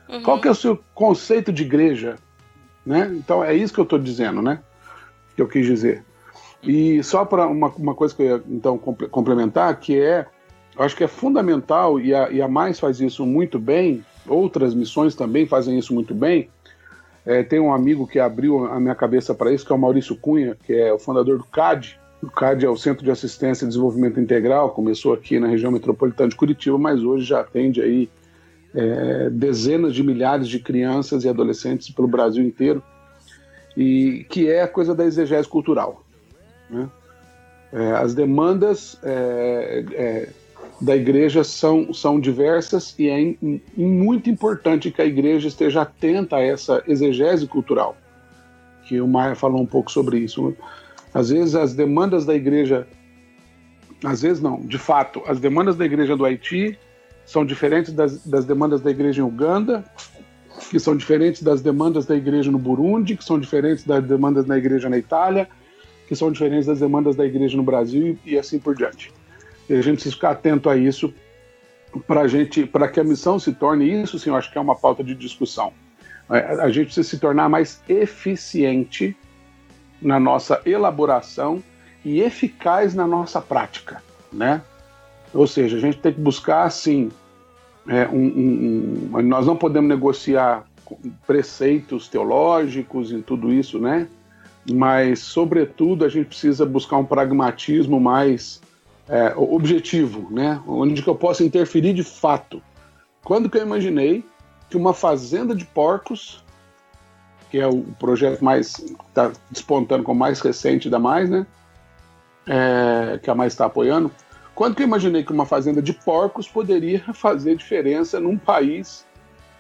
Uhum. Qual que é o seu conceito de igreja? Né? Então é isso que eu estou dizendo, né? Que eu quis dizer. E só para uma, uma coisa que eu ia então complementar, que é, eu acho que é fundamental, e a, e a Mais faz isso muito bem, outras missões também fazem isso muito bem. É, tem um amigo que abriu a minha cabeça para isso, que é o Maurício Cunha, que é o fundador do CAD. O CAD é o Centro de Assistência e Desenvolvimento Integral, começou aqui na região metropolitana de Curitiba, mas hoje já atende aí é, dezenas de milhares de crianças e adolescentes pelo Brasil inteiro, e que é a coisa da exegese cultural. Né? É, as demandas é, é da igreja são, são diversas e é in, in, muito importante que a igreja esteja atenta a essa exegese cultural, que o Maia falou um pouco sobre isso. Às vezes as demandas da igreja, às vezes não, de fato, as demandas da igreja do Haiti são diferentes das, das demandas da igreja em Uganda, que são diferentes das demandas da igreja no Burundi, que são diferentes das demandas da igreja na Itália, que são diferentes das demandas da igreja no Brasil e assim por diante. E a gente precisa ficar atento a isso para gente, para que a missão se torne isso, sim, eu acho que é uma pauta de discussão. É, a gente precisa se tornar mais eficiente na nossa elaboração e eficaz na nossa prática, né? Ou seja, a gente tem que buscar, assim, é, um, um, um, nós não podemos negociar preceitos teológicos e tudo isso, né? Mas, sobretudo, a gente precisa buscar um pragmatismo mais é, objetivo, né? Onde que eu possa interferir de fato. Quando que eu imaginei que uma fazenda de porcos, que é o projeto mais está despontando como mais recente da mais, né? É, que a mais está apoiando. Quando que eu imaginei que uma fazenda de porcos poderia fazer diferença num país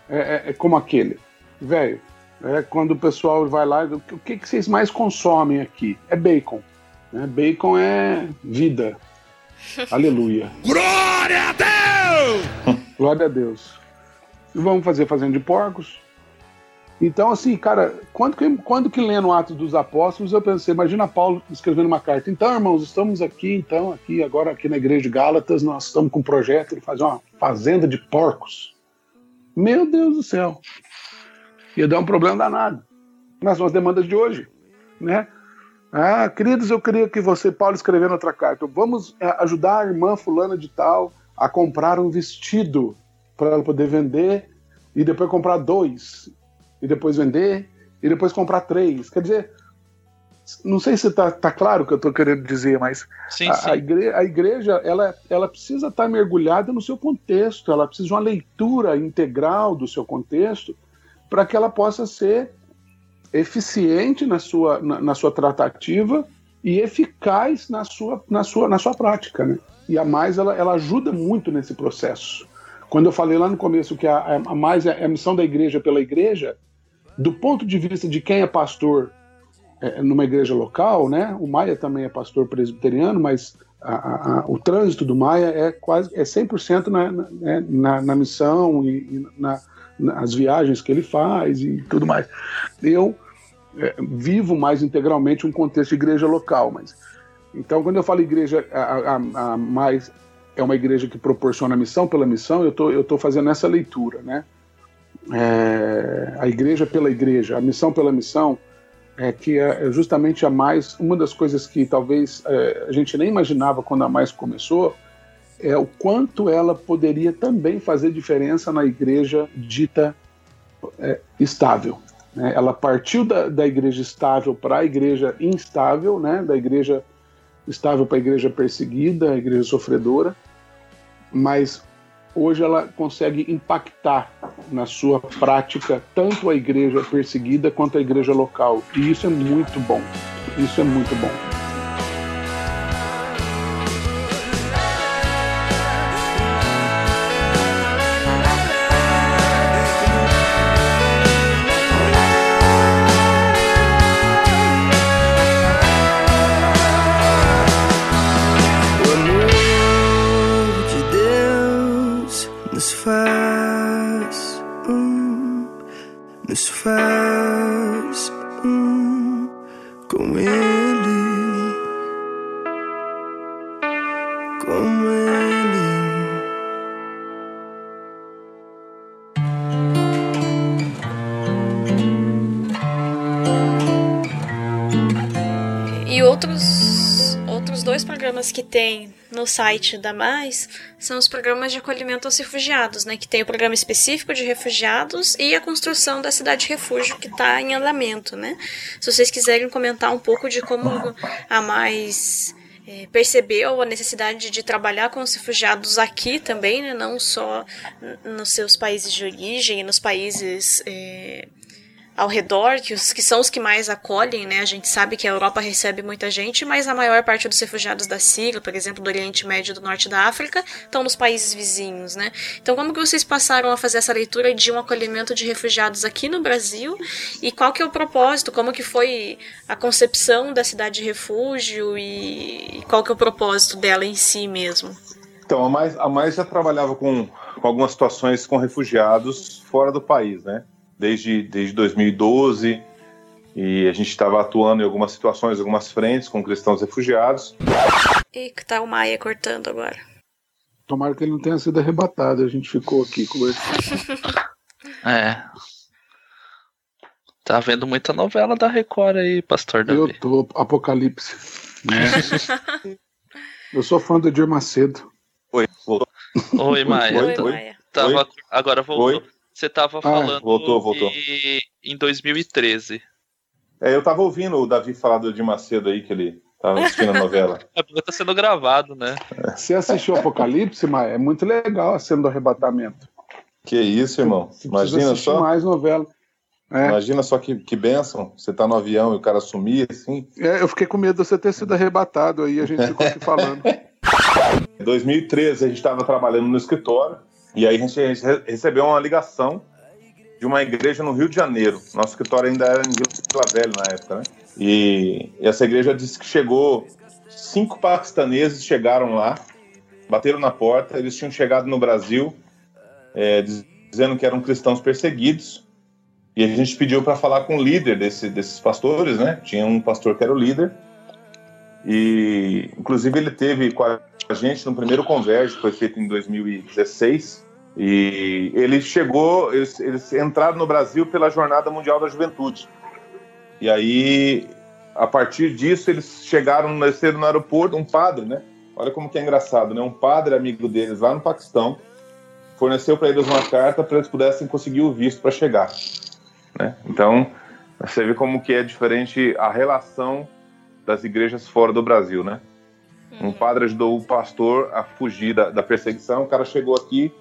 é, é, é como aquele? Velho, é, quando o pessoal vai lá, o que, que vocês mais consomem aqui? É bacon. Né? Bacon é vida. Aleluia. Glória a Deus! Glória a Deus. E vamos fazer fazenda de porcos. Então, assim, cara, quando que, quando que lendo Atos dos Apóstolos, eu pensei, imagina Paulo escrevendo uma carta. Então, irmãos, estamos aqui, então, aqui, agora aqui na igreja de Gálatas, nós estamos com um projeto de fazer uma fazenda de porcos. Meu Deus do céu. Ia dar um problema danado. Nas suas demandas de hoje, né? Ah, queridos, eu queria que você, Paulo, escrevendo outra carta. Vamos é, ajudar a irmã fulana de tal a comprar um vestido para ela poder vender e depois comprar dois e depois vender e depois comprar três. Quer dizer, não sei se está tá claro o que eu estou querendo dizer, mas Sim, a, sim. a igreja, a igreja ela, ela precisa estar mergulhada no seu contexto, ela precisa de uma leitura integral do seu contexto para que ela possa ser eficiente na sua, na, na sua tratativa e eficaz na sua, na sua, na sua prática. Né? E a mais ela, ela ajuda muito nesse processo. Quando eu falei lá no começo que a, a mais é a missão da igreja pela igreja, do ponto de vista de quem é pastor é, numa igreja local, né? O Maia também é pastor presbiteriano, mas a, a, o trânsito do Maia é quase é 100% na, na, né, na, na missão e, e na, nas viagens que ele faz e tudo mais. Eu é, vivo mais integralmente um contexto de igreja local, mas então quando eu falo igreja a, a, a mais é uma igreja que proporciona missão pela missão, eu tô, tô fazendo essa leitura, né? É, a igreja pela igreja, a missão pela missão, é que é justamente a mais uma das coisas que talvez é, a gente nem imaginava quando a mais começou é o quanto ela poderia também fazer diferença na igreja dita é, estável. Né? Ela partiu da, da igreja estável para a igreja instável, né? da igreja estável para a igreja perseguida, a igreja sofredora, mas hoje ela consegue impactar na sua prática tanto a igreja perseguida quanto a igreja local. E isso é muito bom. Isso é muito bom. Programas que tem no site da Mais são os programas de acolhimento aos refugiados, né? Que tem o programa específico de refugiados e a construção da cidade refúgio que está em andamento, né? Se vocês quiserem comentar um pouco de como a Mais eh, percebeu a necessidade de trabalhar com os refugiados aqui também, né? Não só nos seus países de origem, nos países eh, ao redor, que, os, que são os que mais acolhem, né? A gente sabe que a Europa recebe muita gente, mas a maior parte dos refugiados da Síria, por exemplo, do Oriente Médio e do Norte da África, estão nos países vizinhos, né? Então, como que vocês passaram a fazer essa leitura de um acolhimento de refugiados aqui no Brasil? E qual que é o propósito? Como que foi a concepção da cidade de refúgio e qual que é o propósito dela em si mesmo? Então, a Mais, a Mais já trabalhava com, com algumas situações com refugiados fora do país, né? Desde, desde 2012, e a gente estava atuando em algumas situações, algumas frentes com cristãos refugiados. E que tá o Maia cortando agora. Tomara que ele não tenha sido arrebatado. A gente ficou aqui conversando. É. Tá vendo muita novela da Record aí, Pastor Davi. Eu tô Apocalipse. Eu sou fã do Edir Macedo. Oi, voltou. Oi, Maia. Oi, oi. Maia. Tava, Oi. agora voltou. Oi. Você tava falando voltou, voltou. que em 2013. É, eu tava ouvindo o Davi falar do Edir Macedo aí, que ele tava assistindo a novela. É porque tá sendo gravado, né? Você assistiu Apocalipse, mas é muito legal a cena do arrebatamento. Que isso, irmão. Você Imagina só. mais novela. É. Imagina só que, que bênção. Você tá no avião e o cara sumir, assim. É, eu fiquei com medo de você ter sido arrebatado aí, a gente ficou aqui falando. Em 2013, a gente estava trabalhando no escritório e aí a gente re- recebeu uma ligação de uma igreja no Rio de Janeiro. Nosso escritório ainda era em Vila Velha na época, né? E, essa igreja disse que chegou, cinco paquistaneses chegaram lá, bateram na porta, eles tinham chegado no Brasil, é, diz- dizendo que eram cristãos perseguidos. E a gente pediu para falar com o líder desse- desses pastores, né? Tinha um pastor que era o líder. E, inclusive, ele teve com a gente no primeiro Converge, que foi feito em 2016. E ele chegou, eles, eles entraram no Brasil pela Jornada Mundial da Juventude. E aí, a partir disso, eles chegaram, desceram no aeroporto, um padre, né? Olha como que é engraçado, né? Um padre amigo deles lá no Paquistão forneceu para eles uma carta para eles pudessem conseguir o visto para chegar. Né? Então, você vê como que é diferente a relação das igrejas fora do Brasil, né? Um padre ajudou o pastor a fugir da, da perseguição, o cara chegou aqui,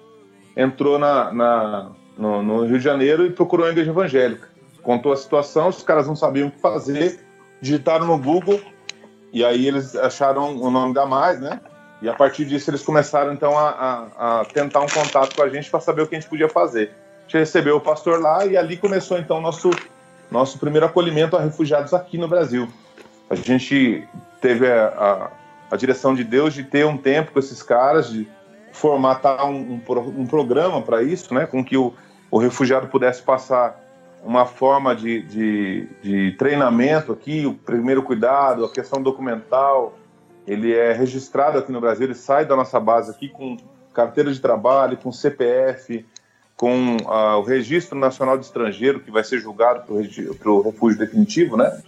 entrou na, na- no, no Rio de Janeiro e procurou a igreja evangélica. Contou a situação, os caras não sabiam o que fazer, digitaram no Google e aí eles acharam o nome da Mais, né? E a partir disso eles começaram então a, a- a tentar um contato com a gente para saber o que a gente podia fazer. A gente recebeu o pastor lá e ali começou então nosso nosso primeiro acolhimento a refugiados aqui no Brasil. A gente teve a, a, a direção de Deus de ter um tempo com esses caras, de formatar um, um, um programa para isso, né? Com que o, o refugiado pudesse passar uma forma de, de, de treinamento aqui, o primeiro cuidado, a questão documental. Ele é registrado aqui no Brasil, ele sai da nossa base aqui com carteira de trabalho, com CPF, com ah, o Registro Nacional de Estrangeiro, que vai ser julgado para o refúgio definitivo, né?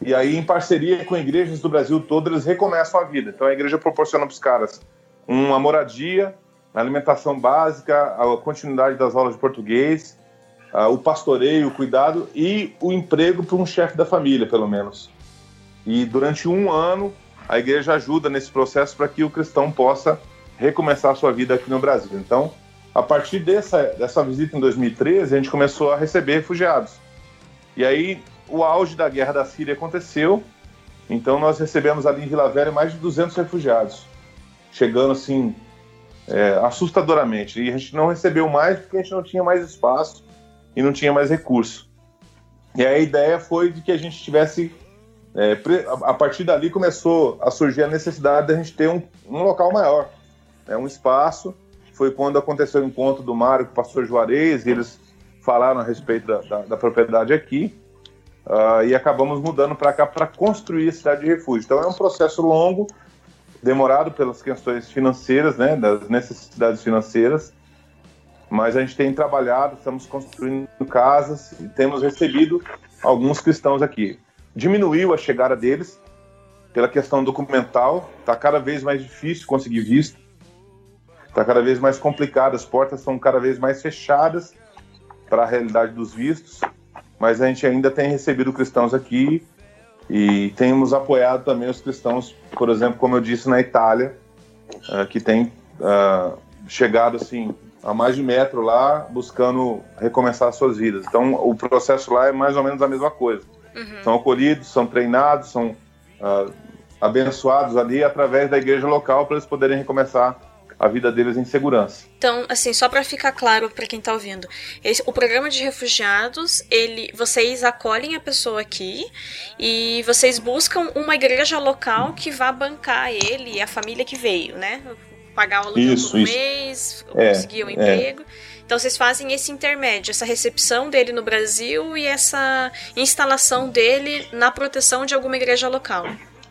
E aí, em parceria com igrejas do Brasil todo, eles recomeçam a vida. Então, a igreja proporciona para os caras uma moradia, alimentação básica, a continuidade das aulas de português, o pastoreio, o cuidado e o emprego para um chefe da família, pelo menos. E durante um ano, a igreja ajuda nesse processo para que o cristão possa recomeçar a sua vida aqui no Brasil. Então, a partir dessa, dessa visita em 2013, a gente começou a receber refugiados. E aí, o auge da guerra da Síria aconteceu, então nós recebemos ali em Vila Velha mais de 200 refugiados, chegando assim, é, assustadoramente. E a gente não recebeu mais porque a gente não tinha mais espaço e não tinha mais recurso. E a ideia foi de que a gente tivesse. é, a a partir dali começou a surgir a necessidade da gente ter um, um local maior, né, um espaço. Foi quando aconteceu o encontro do Mário com o pastor Juarez, e eles falaram a respeito da, da- da propriedade aqui. ah, e acabamos mudando para cá para construir a cidade de refúgio. Então é um processo longo, demorado pelas questões financeiras, né, das necessidades financeiras, mas a gente tem trabalhado, estamos construindo casas e temos recebido alguns cristãos aqui. Diminuiu a chegada deles pela questão documental, está cada vez mais difícil conseguir visto, está cada vez mais complicado, as portas estão cada vez mais fechadas para a realidade dos vistos, mas a gente ainda tem recebido cristãos aqui e temos apoiado também os cristãos, por exemplo, como eu disse, na Itália, ah, que tem ah, chegado assim a mais de metro lá, buscando recomeçar suas vidas. Então, o processo lá é mais ou menos a mesma coisa. São acolhidos, são treinados, são ah, abençoados ali através da igreja local para eles poderem recomeçar a vida deles em segurança. Então, assim, só pra ficar claro pra quem tá ouvindo, esse, o programa de refugiados, ele, vocês acolhem a pessoa aqui e vocês buscam uma igreja local que vá bancar ele e a família que veio, né? Pagar o aluguel Isso, por isso. mês, É, conseguir um é. emprego. Então vocês fazem esse intermédio, essa recepção dele no Brasil e essa instalação dele na proteção de alguma igreja local.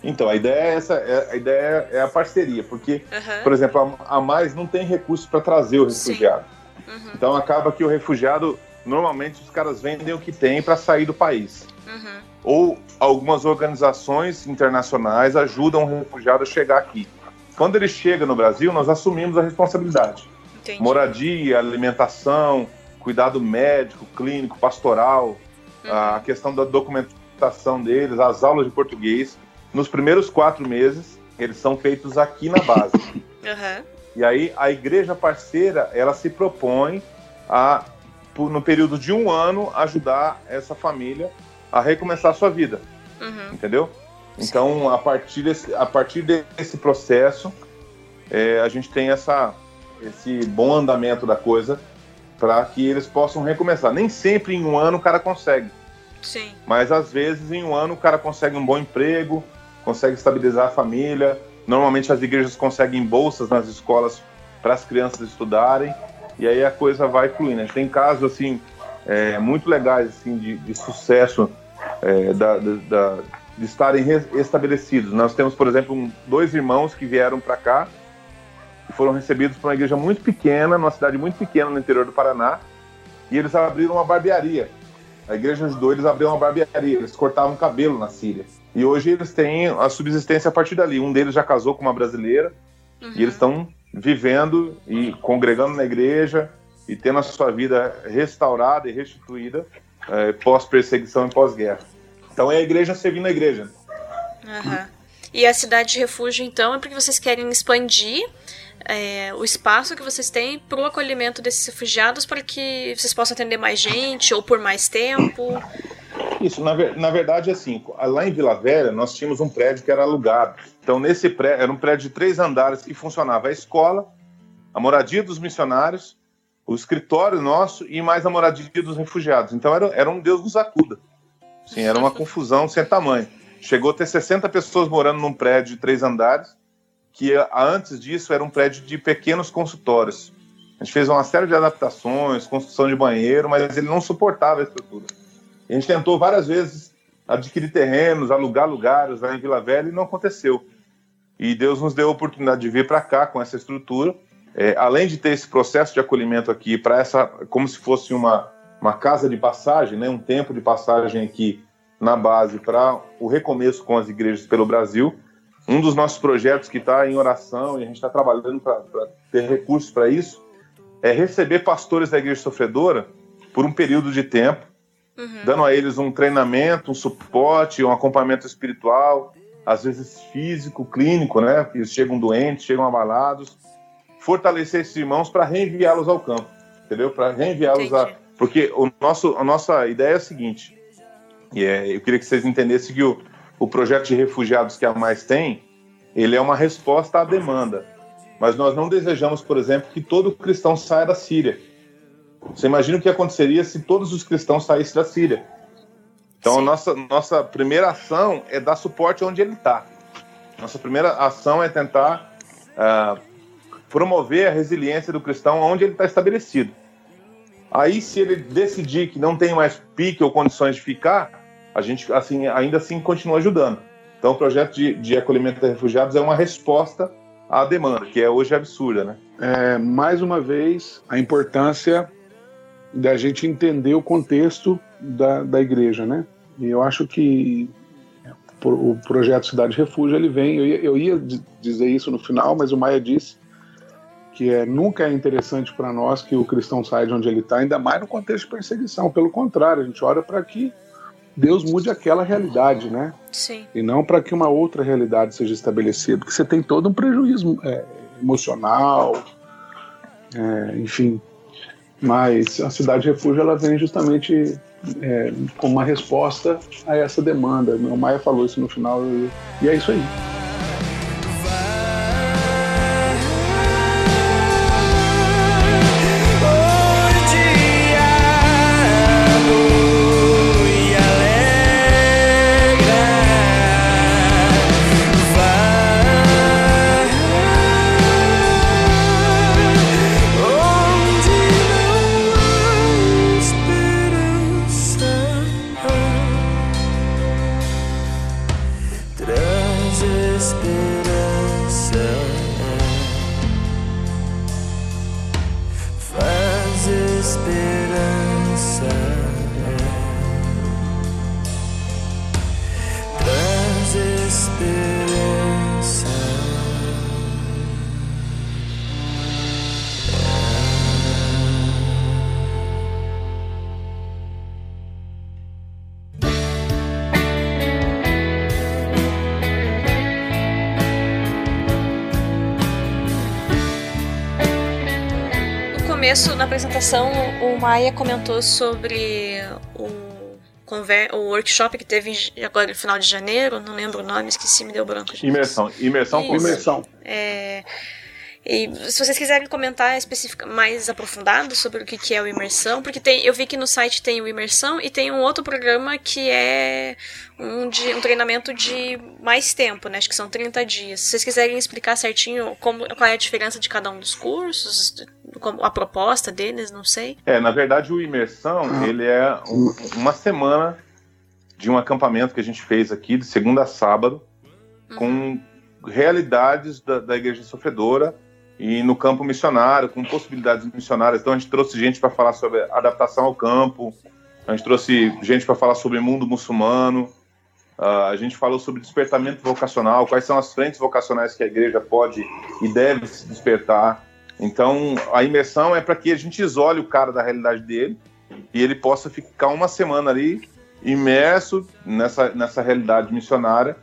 Então, a ideia é essa, é- a ideia é a parceria, porque Aham. Por exemplo, a, a mais não tem recurso para trazer o refugiado. Uhum. Então acaba que o refugiado, normalmente os caras vendem o que tem para sair do país. Uhum. Ou algumas organizações internacionais ajudam o refugiado a chegar aqui. Quando ele chega no Brasil, nós assumimos a responsabilidade. Entendi. Moradia, alimentação, cuidado médico, clínico, pastoral, a questão da documentação deles, as aulas de português. Nos primeiros quatro meses, eles são feitos aqui na base. Aham. E aí a igreja parceira, ela se propõe a, por- no período de um ano, ajudar essa família a recomeçar a sua vida, Uhum. entendeu? Então, a partir desse, a partir desse processo, é, a gente tem essa, esse bom andamento da coisa para que eles possam recomeçar. Nem sempre em um ano o cara consegue, Sim. mas às vezes em um ano o cara consegue um bom emprego, consegue estabilizar a família. Normalmente as igrejas conseguem bolsas nas escolas para as crianças estudarem e aí a coisa vai fluindo. Gente tem casos assim é, muito legais assim de, de sucesso é, da- da- de estarem re- estabelecidos. Nós temos, por exemplo, um- dois irmãos que vieram para cá e foram recebidos por uma igreja muito pequena, numa cidade muito pequena no interior do Paraná, e eles abriram uma barbearia. A igreja ajudou eles a abrir uma barbearia. Eles cortavam cabelo na Síria. E hoje eles têm a subsistência a partir dali. Um deles já casou com uma brasileira e eles estão vivendo e congregando na igreja e tendo a sua vida restaurada e restituída eh, pós-perseguição e pós-guerra. Então é a igreja servindo a igreja. Aham. E a cidade de refúgio, então, é porque vocês querem expandir é, o espaço que vocês têm para o acolhimento desses refugiados para que vocês possam atender mais gente ou por mais tempo. Isso, na, ver- na verdade, assim, lá em Vila Velha, nós tínhamos um prédio que era alugado. Então, nesse prédio, era um prédio de três andares que funcionava a escola, a moradia dos missionários, o escritório nosso e mais a moradia dos refugiados. Então, era, era um Deus nos acuda. Sim, era uma confusão sem tamanho. Chegou a ter 60 pessoas morando num prédio de três andares, que a- antes disso era um prédio de pequenos consultórios. A gente fez uma série de adaptações, construção de banheiro, mas ele não suportava a estrutura. A gente tentou várias vezes adquirir terrenos, alugar lugares lá em Vila Velha e não aconteceu. E Deus nos deu a oportunidade de vir para cá com essa estrutura. É, além de ter esse processo de acolhimento aqui para essa, como se fosse uma, uma casa de passagem, né, um tempo de passagem aqui na base para o recomeço com as igrejas pelo Brasil. Um dos nossos projetos que está em oração e a gente está trabalhando para ter recursos para isso é receber pastores da igreja sofredora por um período de tempo dando a eles um treinamento, um suporte, um acompanhamento espiritual, às vezes físico, clínico, né? Que eles chegam doentes, chegam abalados, fortalecer esses irmãos para reenviá-los ao campo, entendeu? Para reenviá-los a, porque o nosso, a nossa ideia é a seguinte, e é, eu queria que vocês entendessem que o, o projeto de refugiados que a mais tem, ele é uma resposta à demanda. Mas nós não desejamos, por exemplo, que todo cristão saia da Síria. Você imagina o que aconteceria se todos os cristãos saíssem da Síria? Então, a nossa, nossa primeira ação é dar suporte onde ele está. Nossa primeira ação é tentar ah, promover a resiliência do cristão onde ele está estabelecido. Aí, se ele decidir que não tem mais pique ou condições de ficar, a gente assim, ainda assim continua ajudando. Então, o projeto de, de acolhimento de refugiados é uma resposta à demanda, que é hoje absurda, né? É, mais uma vez, a importância da gente entender o contexto da, da igreja, né? E eu acho que o projeto Cidade Refúgio, ele vem, eu ia, eu ia di- dizer isso no final, mas o Maia disse que é, nunca é interessante para nós que o cristão saia de onde ele está, ainda mais no contexto de perseguição. Pelo contrário, a gente ora para que Deus mude aquela realidade, né? Sim. e não para que uma outra realidade seja estabelecida, porque você tem todo um prejuízo é, emocional, é, enfim. Mas a cidade refúgio ela vem justamente é, como uma resposta a essa demanda. O Maia falou isso no final e, e é isso aí. Maia comentou sobre o, conver- o workshop que teve agora no final de janeiro, não lembro o nome, esqueci, me deu branco. Imersão. Imersão Isso. Imersão. É, e se vocês quiserem comentar mais aprofundado sobre o que, que é o Imersão, porque tem, eu vi que no site tem o Imersão e tem um outro programa que é um, de, um treinamento de mais tempo, né? Acho que são 30 dias. Se vocês quiserem explicar certinho como, qual é a diferença de cada um dos cursos, a proposta deles, não sei. É, na verdade, o Imersão, ele é um- uma semana de um acampamento que a gente fez aqui, de segunda a sábado, com realidades da, da igreja sofredora e no campo missionário, com possibilidades missionárias. Então, a gente trouxe gente para falar sobre adaptação ao campo, a gente trouxe gente para falar sobre mundo muçulmano, ah, a gente falou sobre despertamento vocacional, quais são as frentes vocacionais que a igreja pode e deve se despertar. Então, a imersão é para que a gente isole o cara da realidade dele e ele possa ficar uma semana ali imerso nessa, nessa realidade missionária.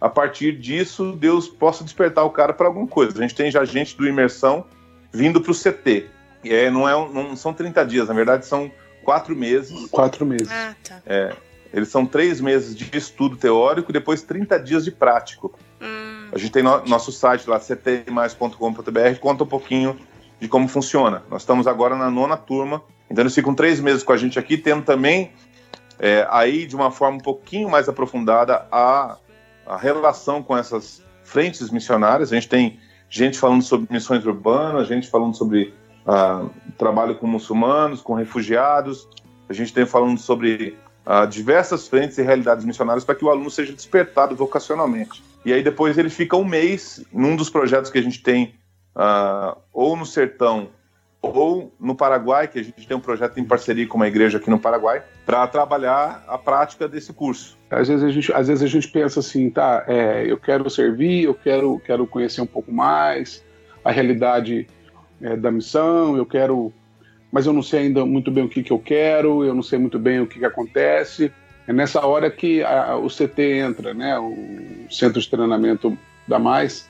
A partir disso, Deus possa despertar o cara para alguma coisa. A gente tem já gente do imersão vindo para o CT. E é, não, é, não são 30 dias, na verdade são quatro meses. Quatro meses. Ah, tá. Eles são três meses de estudo teórico e depois 30 dias de prático. A gente tem no- nosso site lá, ctmais.com.br, conta um pouquinho de como funciona. Nós estamos agora na nona turma, então eles ficam três meses com a gente aqui, tendo também é, aí de uma forma um pouquinho mais aprofundada a, a relação com essas frentes missionárias. A gente tem gente falando sobre missões urbanas, gente falando sobre ah, trabalho com muçulmanos, com refugiados, a gente tem falando sobre ah, diversas frentes e realidades missionárias para que o aluno seja despertado vocacionalmente. E aí depois ele fica um mês num dos projetos que a gente tem ah, ou no Sertão ou no Paraguai, que a gente tem um projeto em parceria com uma igreja aqui no Paraguai, para trabalhar a prática desse curso. Às vezes a gente, às vezes a gente pensa assim, tá, é, eu quero servir, eu quero, quero conhecer um pouco mais a realidade é, da missão, eu quero, mas eu não sei ainda muito bem o que, que eu quero, eu não sei muito bem o que, que acontece. É nessa hora que a- o CT entra, né, o Centro de Treinamento da Mais,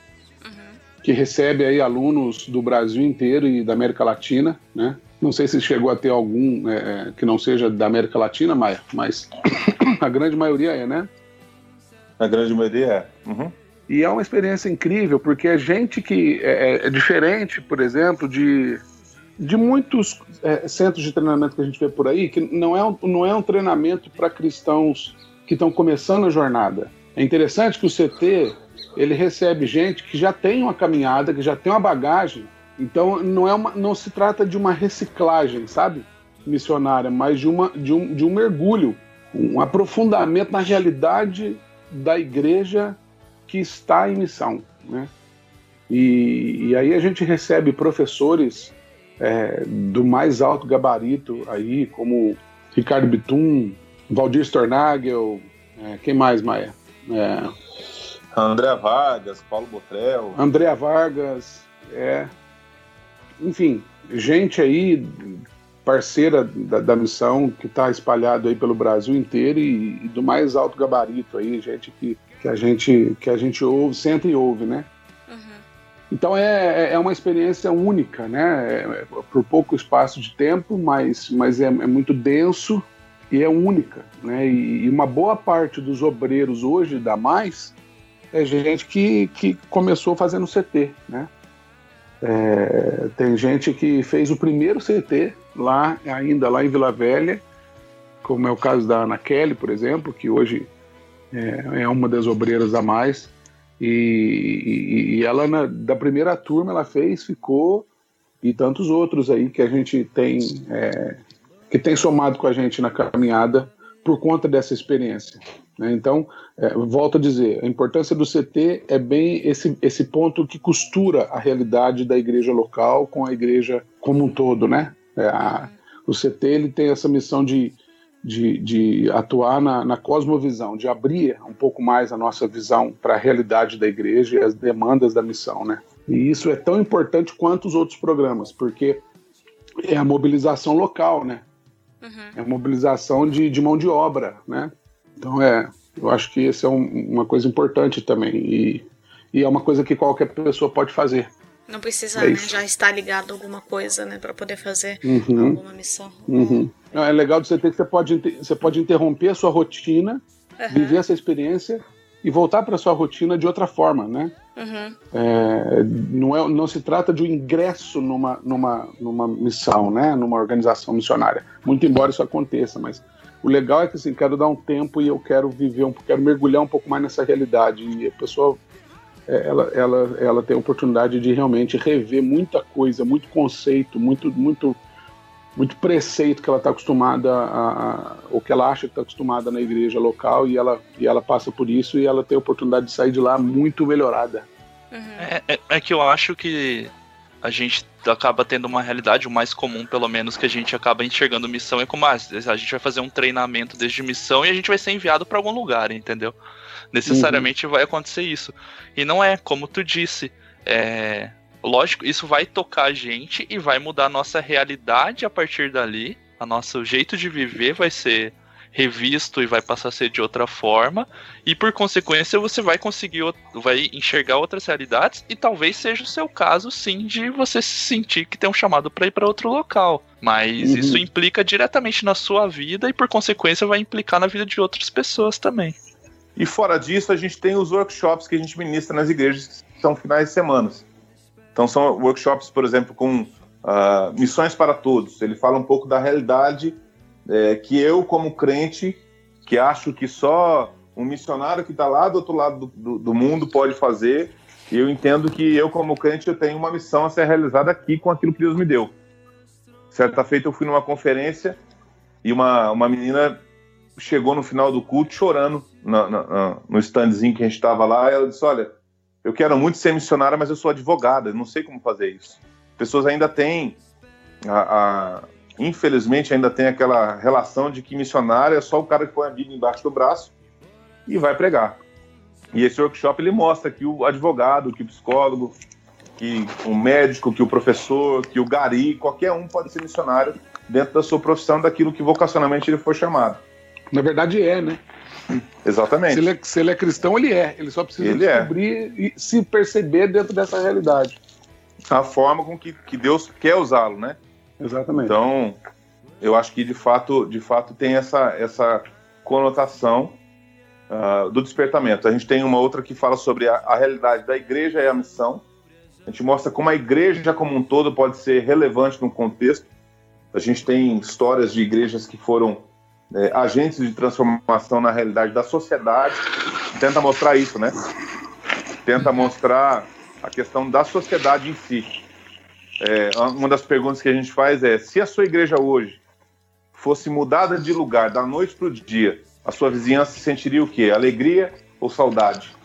que recebe aí alunos do Brasil inteiro e da América Latina, né? Não sei se chegou a ter algum é, que não seja da América Latina, Maia, mas a grande maioria é, né? A grande maioria é. Uhum. E é uma experiência incrível, porque é gente que é, é diferente, por exemplo, de, de muitos é, centros de treinamento que a gente vê por aí, que não é um, não é um treinamento para cristãos que estão começando a jornada. É interessante que o CT ele recebe gente que já tem uma caminhada, que já tem uma bagagem. Então não é uma, não se trata de uma reciclagem, sabe, missionária, mas de uma de um, de um mergulho, um aprofundamento na realidade da igreja que está em missão, né? E, e aí a gente recebe professores é, do mais alto gabarito aí, como Ricardo Bitum, Valdir Stornagel, é, quem mais, Maia? É, André Vargas, Paulo Botrel. Andréa Vargas, é, enfim, gente aí parceira da, da missão que está espalhado aí pelo Brasil inteiro e, e do mais alto gabarito aí, gente que, que a gente que a gente ouve, senta e ouve, né? Então é, é uma experiência única, né? É, por pouco espaço de tempo, mas, mas é, é muito denso e é única, né? E, e uma boa parte dos obreiros hoje da Mais é gente que, que começou fazendo CT, né? É, tem gente que fez o primeiro CT lá, ainda lá em Vila Velha, como é o caso da Ana Kelly, por exemplo, que hoje é, é uma das obreiras a mais. E, e- e ela, na- da primeira turma, ela fez, ficou, e tantos outros aí que a gente tem, é, que tem somado com a gente na caminhada por conta dessa experiência. né? Então, é, volto a dizer, a importância do CT é bem esse, esse ponto que costura a realidade da igreja local com a igreja como um todo, né? É, a- o CT ele tem essa missão de, de, de atuar na, na cosmovisão, de abrir um pouco mais a nossa visão para a realidade da igreja e as demandas da missão, né? E isso é tão importante quanto os outros programas, porque é a mobilização local, né? É a mobilização de, de mão de obra, né? Então é, eu acho que isso é um- uma coisa importante também e, e é uma coisa que qualquer pessoa pode fazer. Não precisa É né, já estar ligado a alguma coisa, né, para poder fazer Uhum. alguma missão. Uhum. Não, é legal de você ter que você pode, você pode interromper a sua rotina, Aham. viver essa experiência e voltar para sua rotina de outra forma, né? Uhum. É, não, é, não se trata de um ingresso numa, numa, numa missão, né? Numa organização missionária. Muito embora isso aconteça, mas o legal é que assim, quero dar um tempo e eu quero viver, um, quero mergulhar um pouco mais nessa realidade. E a pessoa é, ela, ela, ela tem a oportunidade de realmente rever muita coisa, muito conceito, muito, muito, muito preceito que ela está acostumada a, a, ou que ela acha que está acostumada na igreja local e ela, e ela passa por isso e ela tem a oportunidade de sair de lá muito melhorada. É, é- é que eu acho que a gente acaba tendo uma realidade, o mais comum, pelo menos, que a gente acaba enxergando missão é como ah, a gente vai fazer um treinamento desde missão e a gente vai ser enviado para algum lugar, entendeu? Necessariamente vai acontecer isso. E não é, como tu disse, é. Lógico, isso vai tocar a gente e vai mudar a nossa realidade a partir dali. A nosso jeito de viver vai ser revisto e vai passar a ser de outra forma. E por consequência você vai conseguir, vai enxergar outras realidades e talvez seja o seu caso sim de você se sentir que tem um chamado para ir para outro local. Mas Uhum. isso implica diretamente na sua vida e por consequência vai implicar na vida de outras pessoas também. E fora disso, a gente tem os workshops que a gente ministra nas igrejas, que são finais de semana. Então são workshops, por exemplo, com ah, missões para todos. Ele fala um pouco da realidade eh, que eu, como crente, que acho que só um missionário que está lá do outro lado do, do- do mundo pode fazer, e eu entendo que eu, como crente, eu tenho uma missão a ser realizada aqui com aquilo que Deus me deu. Certa feita eu fui numa conferência e uma, uma menina chegou no final do culto chorando na- na- na- no standzinho que a gente estava lá. E ela disse: Olha, eu quero muito ser missionária, mas eu sou advogada, eu não sei como fazer isso. Pessoas ainda têm, a- a- infelizmente, ainda tem aquela relação de que missionário é só o cara que põe a Bíblia embaixo do braço e vai pregar. E esse workshop ele mostra que o advogado, que o psicólogo, que o médico, que o professor, que o gari, qualquer um pode ser missionário dentro da sua profissão, daquilo que vocacionalmente ele foi chamado. Na verdade é, né? Exatamente. Se ele é, se ele é cristão, ele é. Ele só precisa Ele é. descobrir e se perceber dentro dessa realidade. a forma com que, que Deus quer usá-lo, né? Exatamente. Então, eu acho que de fato, de fato tem essa, essa conotação ah, do despertamento. A gente tem uma outra que fala sobre a, a realidade da igreja e a missão. A gente mostra como a igreja como um todo pode ser relevante no contexto. A gente tem histórias de igrejas que foram eh, agentes de transformação na realidade da sociedade. Tenta mostrar isso, né? Tenta mostrar a questão da sociedade em si. É, uma das perguntas que a gente faz é: se a sua igreja hoje fosse mudada de lugar da noite para o dia, a sua vizinhança sentiria o quê? Alegria ou saudade?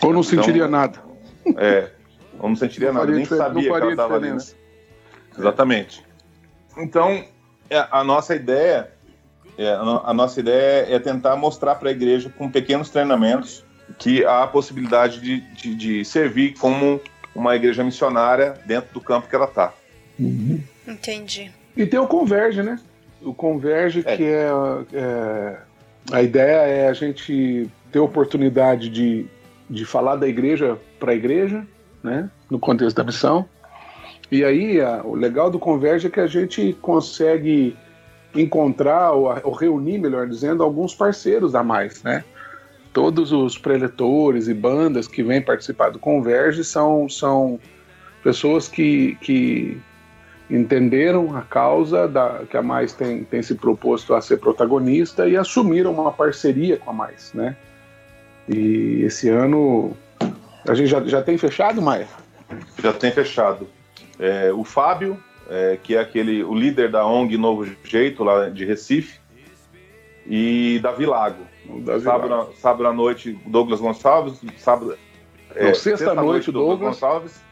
Ou não sentiria Então, nada. É, ou não sentiria Não nada, nem sabia que ela estava ali, né? Exatamente. Então, é, a nossa ideia, é, a no- a nossa ideia é tentar mostrar para a igreja com pequenos treinamentos que há a possibilidade de, de, de servir como uma igreja missionária dentro do campo que ela está. Entendi. E tem o Converge, né? O Converge, É. que é, é- A ideia é a gente ter oportunidade de, de falar da igreja para a igreja, né? No contexto da missão. E aí, a- o legal do Converge é que a gente consegue encontrar, ou, ou reunir, melhor dizendo, alguns parceiros a mais, né? Todos os preletores e bandas que vêm participar do Converge são, são pessoas que, que entenderam a causa da, que a Mais tem, tem se proposto a ser protagonista e assumiram uma parceria com a Mais, né? E esse ano a gente já, já tem fechado, Maia? Já tem fechado. É, o Fábio, é, que é aquele o líder da ONG Novo Jeito lá de Recife, e Davi Lago. Davi sábado, Lago. na- sábado à noite, Douglas Gonçalves. Sábado, é, Não, sexta-noite, Douglas. Gonçalves.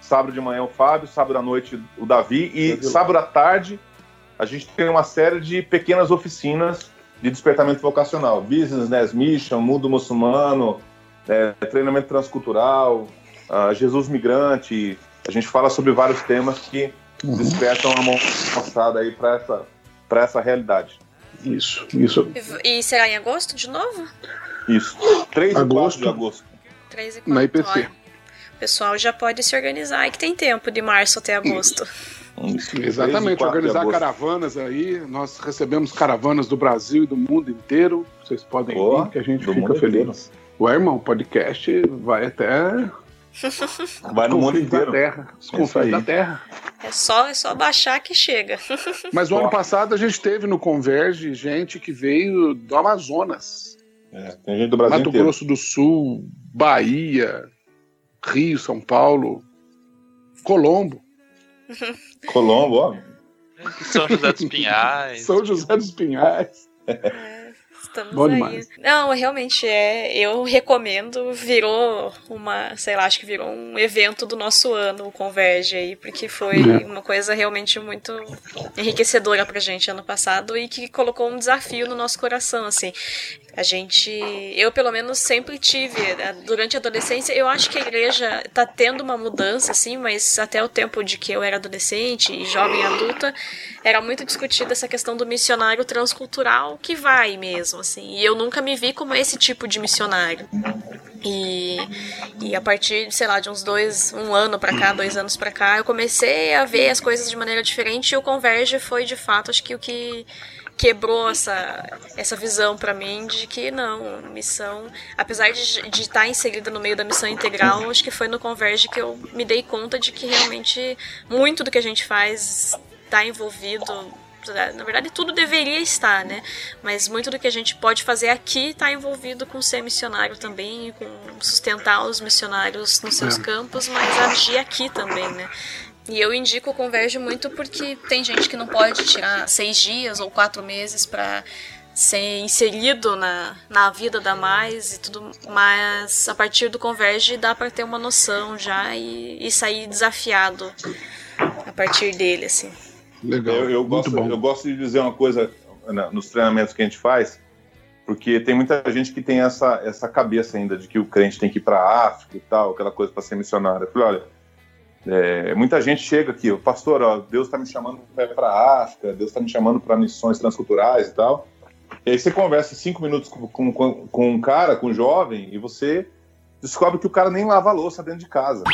Sábado de manhã o Fábio, sábado à noite o Davi e Davi sábado à tarde a gente tem uma série de pequenas oficinas de despertamento vocacional. Business, né, Mission, Mundo Muçulmano, é, treinamento transcultural, ah, Jesus Migrante. A gente fala sobre vários temas que Uhum. despertam a moçada aí para essa, pra essa realidade. Isso, isso. E, e será em agosto de novo? Isso. 3 e 4 Agosto. de agosto. 3 e 4. Na IPC. O pessoal já pode se organizar e que tem tempo de março até agosto. E Exatamente, organizar agosto. caravanas aí. Nós recebemos caravanas do Brasil e do mundo inteiro. Vocês podem Boa, ir, que a gente fica feliz. Ué, irmão, o podcast vai até Vai no mundo da inteiro. Terra. Os É confins da Terra. É só, é só baixar que chega. Mas o ano passado a gente teve no Converge gente que veio do Amazonas. É, tem gente do Brasil Mato inteiro. Grosso do Sul, Bahia, Rio, São Paulo, Colombo, Colombo, ó. São José dos Pinhais. São José dos Pinhais. Estamos Bom aí. demais. Não, realmente é. Eu recomendo. Virou uma, sei lá, acho que virou um evento do nosso ano, o Converge aí, porque foi É. uma coisa realmente muito enriquecedora pra gente ano passado e que colocou um desafio no nosso coração, assim. A gente, eu pelo menos sempre tive, durante a adolescência, eu acho que a igreja tá tendo uma mudança, assim, mas até o tempo de que eu era adolescente e jovem adulta, era muito discutida essa questão do missionário transcultural que vai mesmo, assim. E eu nunca me vi como esse tipo de missionário. E, e a partir, sei lá, de uns dois, um ano pra cá, dois anos pra cá, eu comecei a ver as coisas de maneira diferente e o Converge foi de fato, acho que o que quebrou essa, essa visão pra mim de que não, missão, apesar de, de estar inserida no meio da missão integral, acho que foi no Converge que eu me dei conta de que realmente muito do que a gente faz está envolvido na verdade tudo deveria estar, né? Mas muito do que a gente pode fazer aqui está envolvido com ser missionário também, com sustentar os missionários nos seus É. campos, mas agir aqui também, né? E eu indico o Converge muito porque tem gente que não pode tirar seis dias ou quatro meses para ser inserido na, na vida da mais e tudo, mas a partir do Converge dá para ter uma noção já e, e sair desafiado a partir dele, assim. Legal. Eu, eu Muito gosto, bom. eu gosto de dizer uma coisa na- nos treinamentos que a gente faz, porque tem muita gente que tem essa, essa cabeça ainda de que o crente tem que ir para a África e tal, aquela coisa para ser missionário. Eu falei, olha, é, muita gente chega aqui, "Ô, pastor, ó, Deus está me chamando para a África, Deus está me chamando para missões transculturais e tal. E aí você conversa cinco minutos com, com, com, com um cara, com um jovem, e você descobre que o cara nem lava a louça dentro de casa.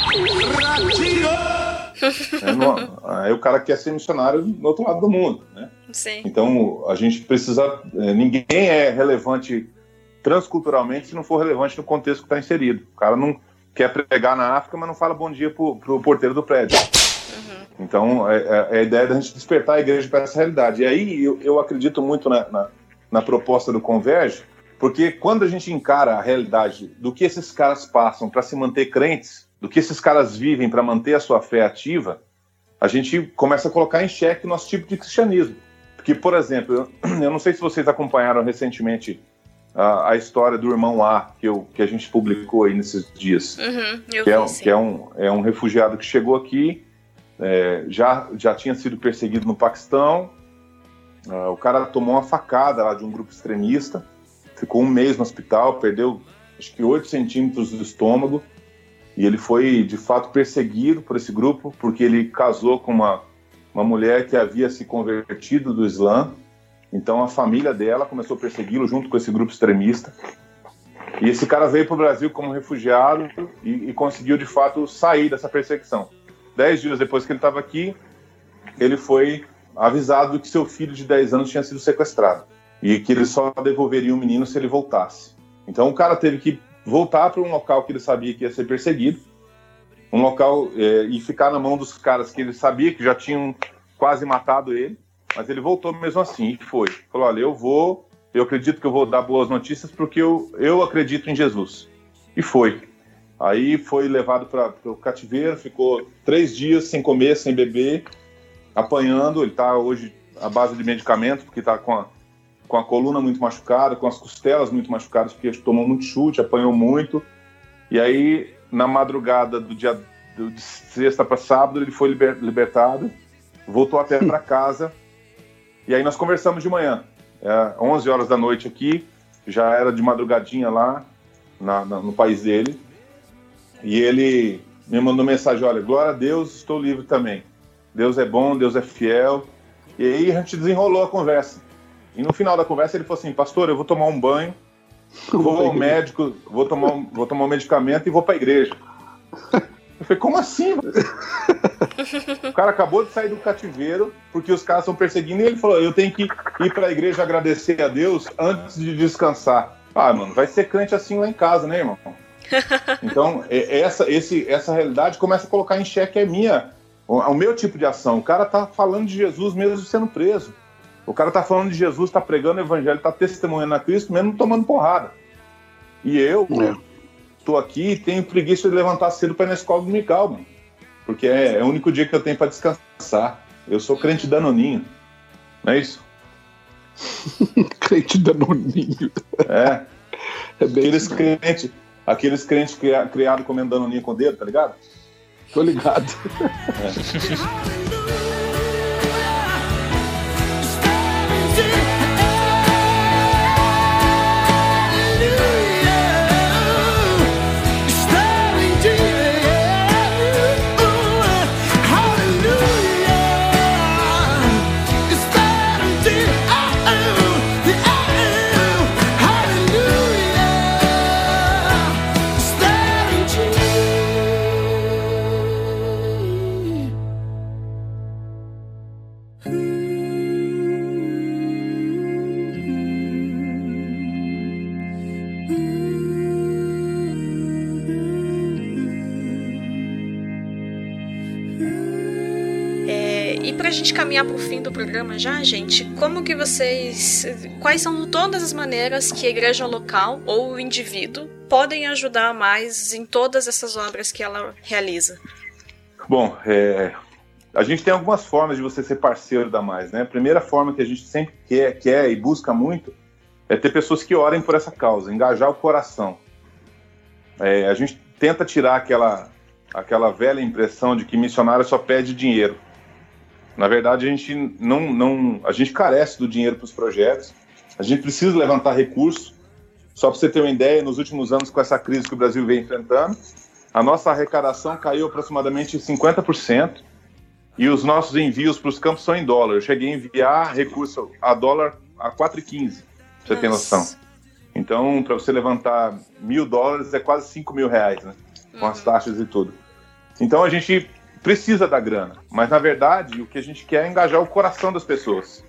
É, aí o cara quer ser missionário no outro lado do mundo, né? Sim. Então a gente precisa. é, ninguém é relevante transculturalmente se não for relevante no contexto que está inserido. O cara não quer pregar na África, mas não fala bom dia pro, pro porteiro do prédio. Então é, é- é a ideia da gente despertar a igreja para essa realidade. E aí eu, eu acredito muito na, na, na proposta do Converge, porque quando a gente encara a realidade do que esses caras passam para se manter crentes, do que esses caras vivem para manter a sua fé ativa, a gente começa a colocar em xeque o nosso tipo de cristianismo. Porque, por exemplo, eu, eu não sei se vocês acompanharam recentemente a, a história do irmão A, que, eu, que a gente publicou aí nesses dias. Uhum, Que, é, vi, um- sim. que é, um, é um refugiado que chegou aqui, é, já, já tinha sido perseguido no Paquistão. Ah, o cara tomou uma facada lá de um grupo extremista, ficou um mês no hospital, perdeu acho que 8 centímetros do estômago. E ele foi, de fato, perseguido por esse grupo, porque ele casou com uma, uma mulher que havia se convertido do Islã. Então a família dela começou a persegui-lo junto com esse grupo extremista. E esse cara veio para o Brasil como refugiado e, e conseguiu, de fato, sair dessa perseguição. Dez dias depois que ele estava aqui, ele foi avisado que seu filho de 10 anos tinha sido sequestrado e que ele só devolveria o menino se ele voltasse. Então o cara teve que voltar para um local que ele sabia que ia ser perseguido, um local é, e ficar na mão dos caras que ele sabia que já tinham quase matado ele, mas ele voltou mesmo assim e foi. Falou: olha, eu vou, eu acredito que eu vou dar boas notícias porque eu, eu acredito em Jesus. E foi. Aí foi levado para o cativeiro, ficou três dias sem comer, sem beber, apanhando. Ele está hoje à base de medicamento, porque está com a, com a coluna muito machucada, com as costelas muito machucadas, porque tomou muito chute, apanhou muito. E aí, na madrugada do dia do- de sexta para sábado, ele foi liber- libertado, voltou até para casa. E aí nós conversamos de manhã, é, 11 horas da noite aqui, já era de madrugadinha lá na- na- no país dele. E ele me mandou mensagem: olha, glória a Deus, estou livre também. Deus é bom, Deus é fiel. E aí a gente desenrolou a conversa. E no final da conversa ele falou assim: Pastor, eu vou tomar um banho, vou ao médico, vou tomar um, vou tomar um medicamento e vou para a igreja. Eu falei, como assim? o cara acabou de sair do cativeiro porque os caras estão perseguindo e ele falou: eu tenho que ir pra igreja agradecer a Deus antes de descansar. Ah, mano, vai ser crente assim lá em casa, né, irmão? Então, é- essa, esse, essa realidade começa a colocar em xeque a minha, o, o meu tipo de ação. O cara tá falando de Jesus mesmo sendo preso. O cara tá falando de Jesus, tá pregando o evangelho, tá testemunhando a Cristo mesmo tomando porrada. E eu É. tô aqui e tenho preguiça de levantar cedo para ir na escola dominical, mano. Porque é, é o único dia que eu tenho para descansar. Eu sou crente danoninho. Não é isso? Crente danoninho. É. É bem Aqueles crentes, aqueles crentes cria- criados comendo danoninho com o dedo, tá ligado? Tô ligado. É, programa já, gente, como que vocês. Quais são todas as maneiras que a igreja local ou o indivíduo podem ajudar mais em todas essas obras que ela realiza? Bom, é, a gente tem algumas formas de você ser parceiro da Mais, né? A primeira forma que a gente sempre quer, quer e busca muito é ter pessoas que orem por essa causa, engajar o coração. É, a gente tenta tirar aquela, aquela velha impressão de que missionário só pede dinheiro. Na verdade, a gente não, não a gente carece do dinheiro para os projetos. A gente precisa levantar recursos. Só para você ter uma ideia, nos últimos anos, com essa crise que o Brasil vem enfrentando, a nossa arrecadação caiu aproximadamente 50% e os nossos envios para os campos são em dólar. Eu cheguei a enviar recurso a dólar a 4,15, pra você ter noção. Então, para você levantar mil dólares é quase 5 mil reais, né? Com as taxas e tudo. Então a gente precisa da grana, mas na verdade o que a gente quer é engajar o coração das pessoas.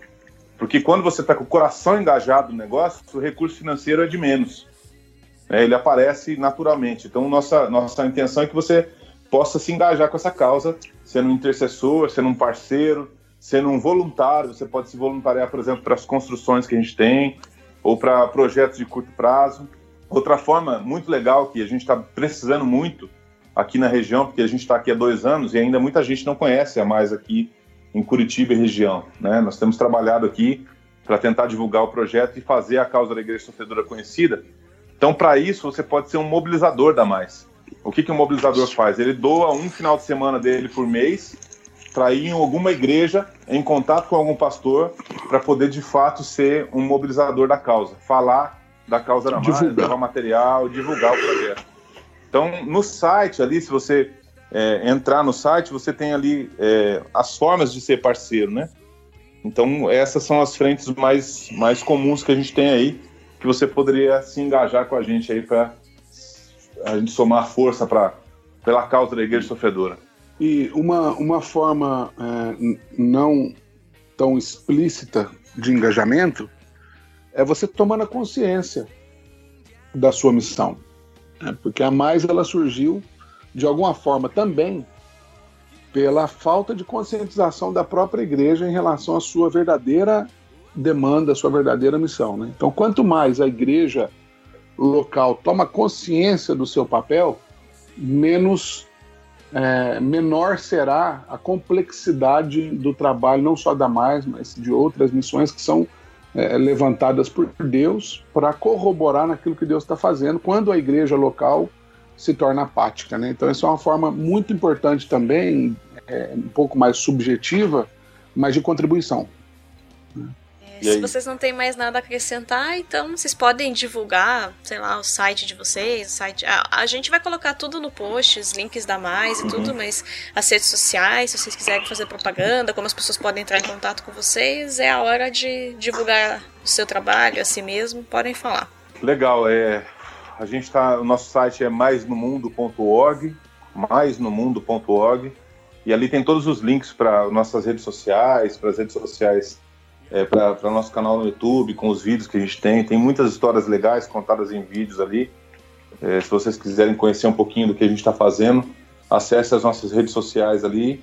Porque quando você está com o coração engajado no negócio, o recurso financeiro é de menos. né? Ele aparece naturalmente. Então nossa, nossa intenção é que você possa se engajar com essa causa, sendo um intercessor, sendo um parceiro, sendo um voluntário. Você pode se voluntariar, por exemplo, para as construções que a gente tem, ou para projetos de curto prazo. Outra forma muito legal que a gente está precisando muito aqui na região, porque a gente está aqui há dois anos e ainda muita gente não conhece a mais aqui em Curitiba e região. Né? Nós temos trabalhado aqui para tentar divulgar o projeto e fazer a causa da Igreja Sofredora conhecida. Então, para isso, você pode ser um mobilizador da mais. O que, que um mobilizador faz? Ele doa um final de semana dele por mês para ir em alguma igreja, em contato com algum pastor, para poder de fato ser um mobilizador da causa, falar da causa da mais, levar material, divulgar o projeto. Então, no site ali, se você é, entrar no site, você tem ali é, as formas de ser parceiro, né? Então, essas são as frentes mais, mais comuns que a gente tem aí, que você poderia se engajar com a gente aí para a gente somar força para pela causa da igreja sofredora. E uma, uma forma é, não tão explícita de engajamento é você tomando a consciência da sua missão. Né? Porque a mais ela surgiu de alguma forma também pela falta de conscientização da própria igreja em relação à sua verdadeira demanda, à sua verdadeira missão. né? Então, quanto mais a igreja local toma consciência do seu papel, menos é, menor será a complexidade do trabalho, não só da Mais, mas de outras missões que são é, levantadas por Deus para corroborar naquilo que Deus está fazendo quando a igreja local se torna apática. Né? Então, isso é uma forma muito importante também, é, um pouco mais subjetiva, mas de contribuição. E Se aí? vocês não têm mais nada a acrescentar, então vocês podem divulgar, sei lá, o site de vocês, o site. A, a gente vai colocar tudo no post, os links da mais e Uhum. tudo, mas as redes sociais, se vocês quiserem fazer propaganda, como as pessoas podem entrar em contato com vocês, é a hora de divulgar o seu trabalho, a si mesmo, podem falar. Legal, é, a gente tá, o nosso site é maisnomundo.org maisnomundo.org e ali tem todos os links para nossas redes sociais, para as redes sociais, é, para o nosso canal no YouTube, com os vídeos que a gente tem. Tem muitas histórias legais contadas em vídeos ali. É, se vocês quiserem conhecer um pouquinho do que a gente está fazendo, acesse as nossas redes sociais ali.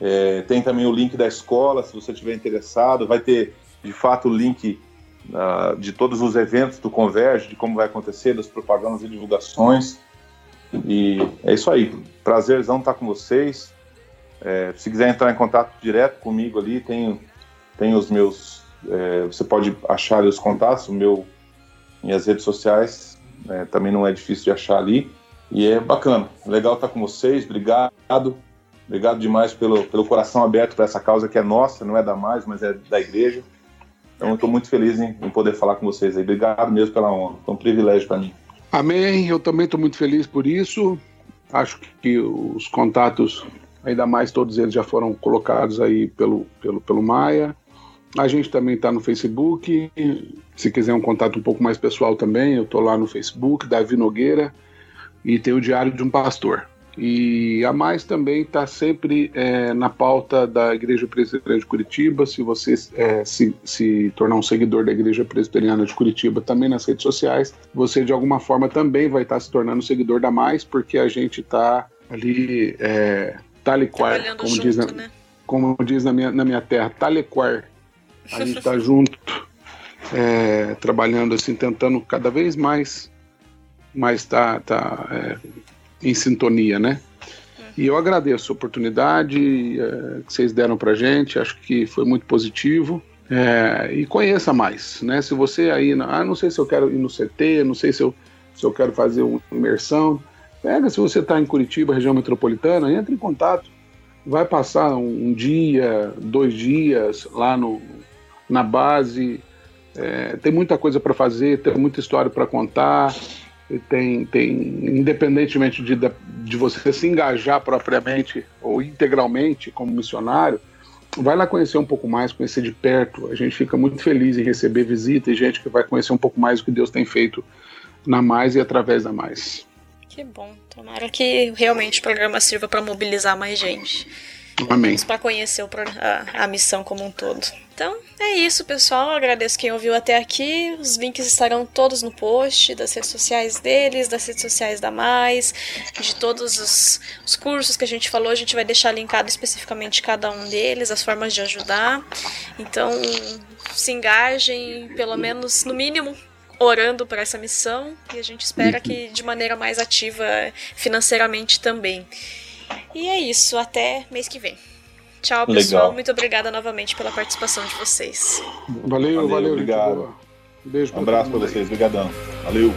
É, tem também o link da escola, se você estiver interessado. Vai ter, de fato, o link uh, de todos os eventos do Converge, de como vai acontecer, das propagandas e divulgações. E é isso aí. Prazerzão estar com vocês. É, se quiser entrar em contato direto comigo ali, tem, tem os meus. É, você pode achar os contatos, o meu, minhas redes sociais. É, também não é difícil de achar ali. E é bacana. Legal estar com vocês. Obrigado. Obrigado demais pelo, pelo coração aberto para essa causa que é nossa, não é da mais, mas é da igreja. Então, eu estou muito feliz em, em, poder falar com vocês aí. Obrigado mesmo pela honra. Foi um privilégio para mim. Amém. Eu também estou muito feliz por isso. Acho que os contatos, ainda mais todos eles já foram colocados aí pelo, pelo, pelo Maia. A gente também está no Facebook. Se quiser um contato um pouco mais pessoal também, eu estou lá no Facebook, Davi Nogueira, e tem o Diário de um Pastor. E a Mais também está sempre é, na pauta da Igreja Presbiteriana de Curitiba. Se você é, se, se tornar um seguidor da Igreja Presbiteriana de Curitiba também nas redes sociais, você de alguma forma também vai estar tá se tornando seguidor da Mais, porque a gente está ali é, taliquar, como, junto, diz na, né? como diz na minha, na minha terra, taliquar. A gente está junto, é, trabalhando assim, tentando cada vez mais, mais tá, tá é, em sintonia, né? E eu agradeço a oportunidade é, que vocês deram para gente, acho que foi muito positivo. É, e conheça mais, né? Se você aí, ah, não sei se eu quero ir no CT, não sei se eu, se eu quero fazer uma imersão, pega se você está em Curitiba, região metropolitana, entre em contato. Vai passar um, um dia, dois dias lá no, na base. É, tem muita coisa para fazer, tem muita história para contar tem, tem independentemente de, de você se engajar propriamente ou integralmente como missionário, vai lá conhecer um pouco mais, conhecer de perto. A gente fica muito feliz em receber visita e gente que vai conhecer um pouco mais o que Deus tem feito na Mais e através da Mais. Que bom. Tomara que realmente o programa sirva para mobilizar mais gente. Amém. Para conhecer a, a missão como um todo. Então, é isso, pessoal. agradeço quem ouviu até aqui. Os links estarão todos no post das redes sociais deles, das redes sociais da Mais, de todos os, os cursos que a gente falou. A gente vai deixar linkado especificamente cada um deles, as formas de ajudar. Então, se engajem, pelo menos, no mínimo, orando para essa missão. E a gente espera que de maneira mais ativa financeiramente também. E é isso, até mês que vem. Tchau, pessoal. Legal. Muito obrigada novamente pela participação de vocês. Valeu, valeu. valeu obrigado. Um beijo. Um abraço para vocês. Obrigadão. Valeu.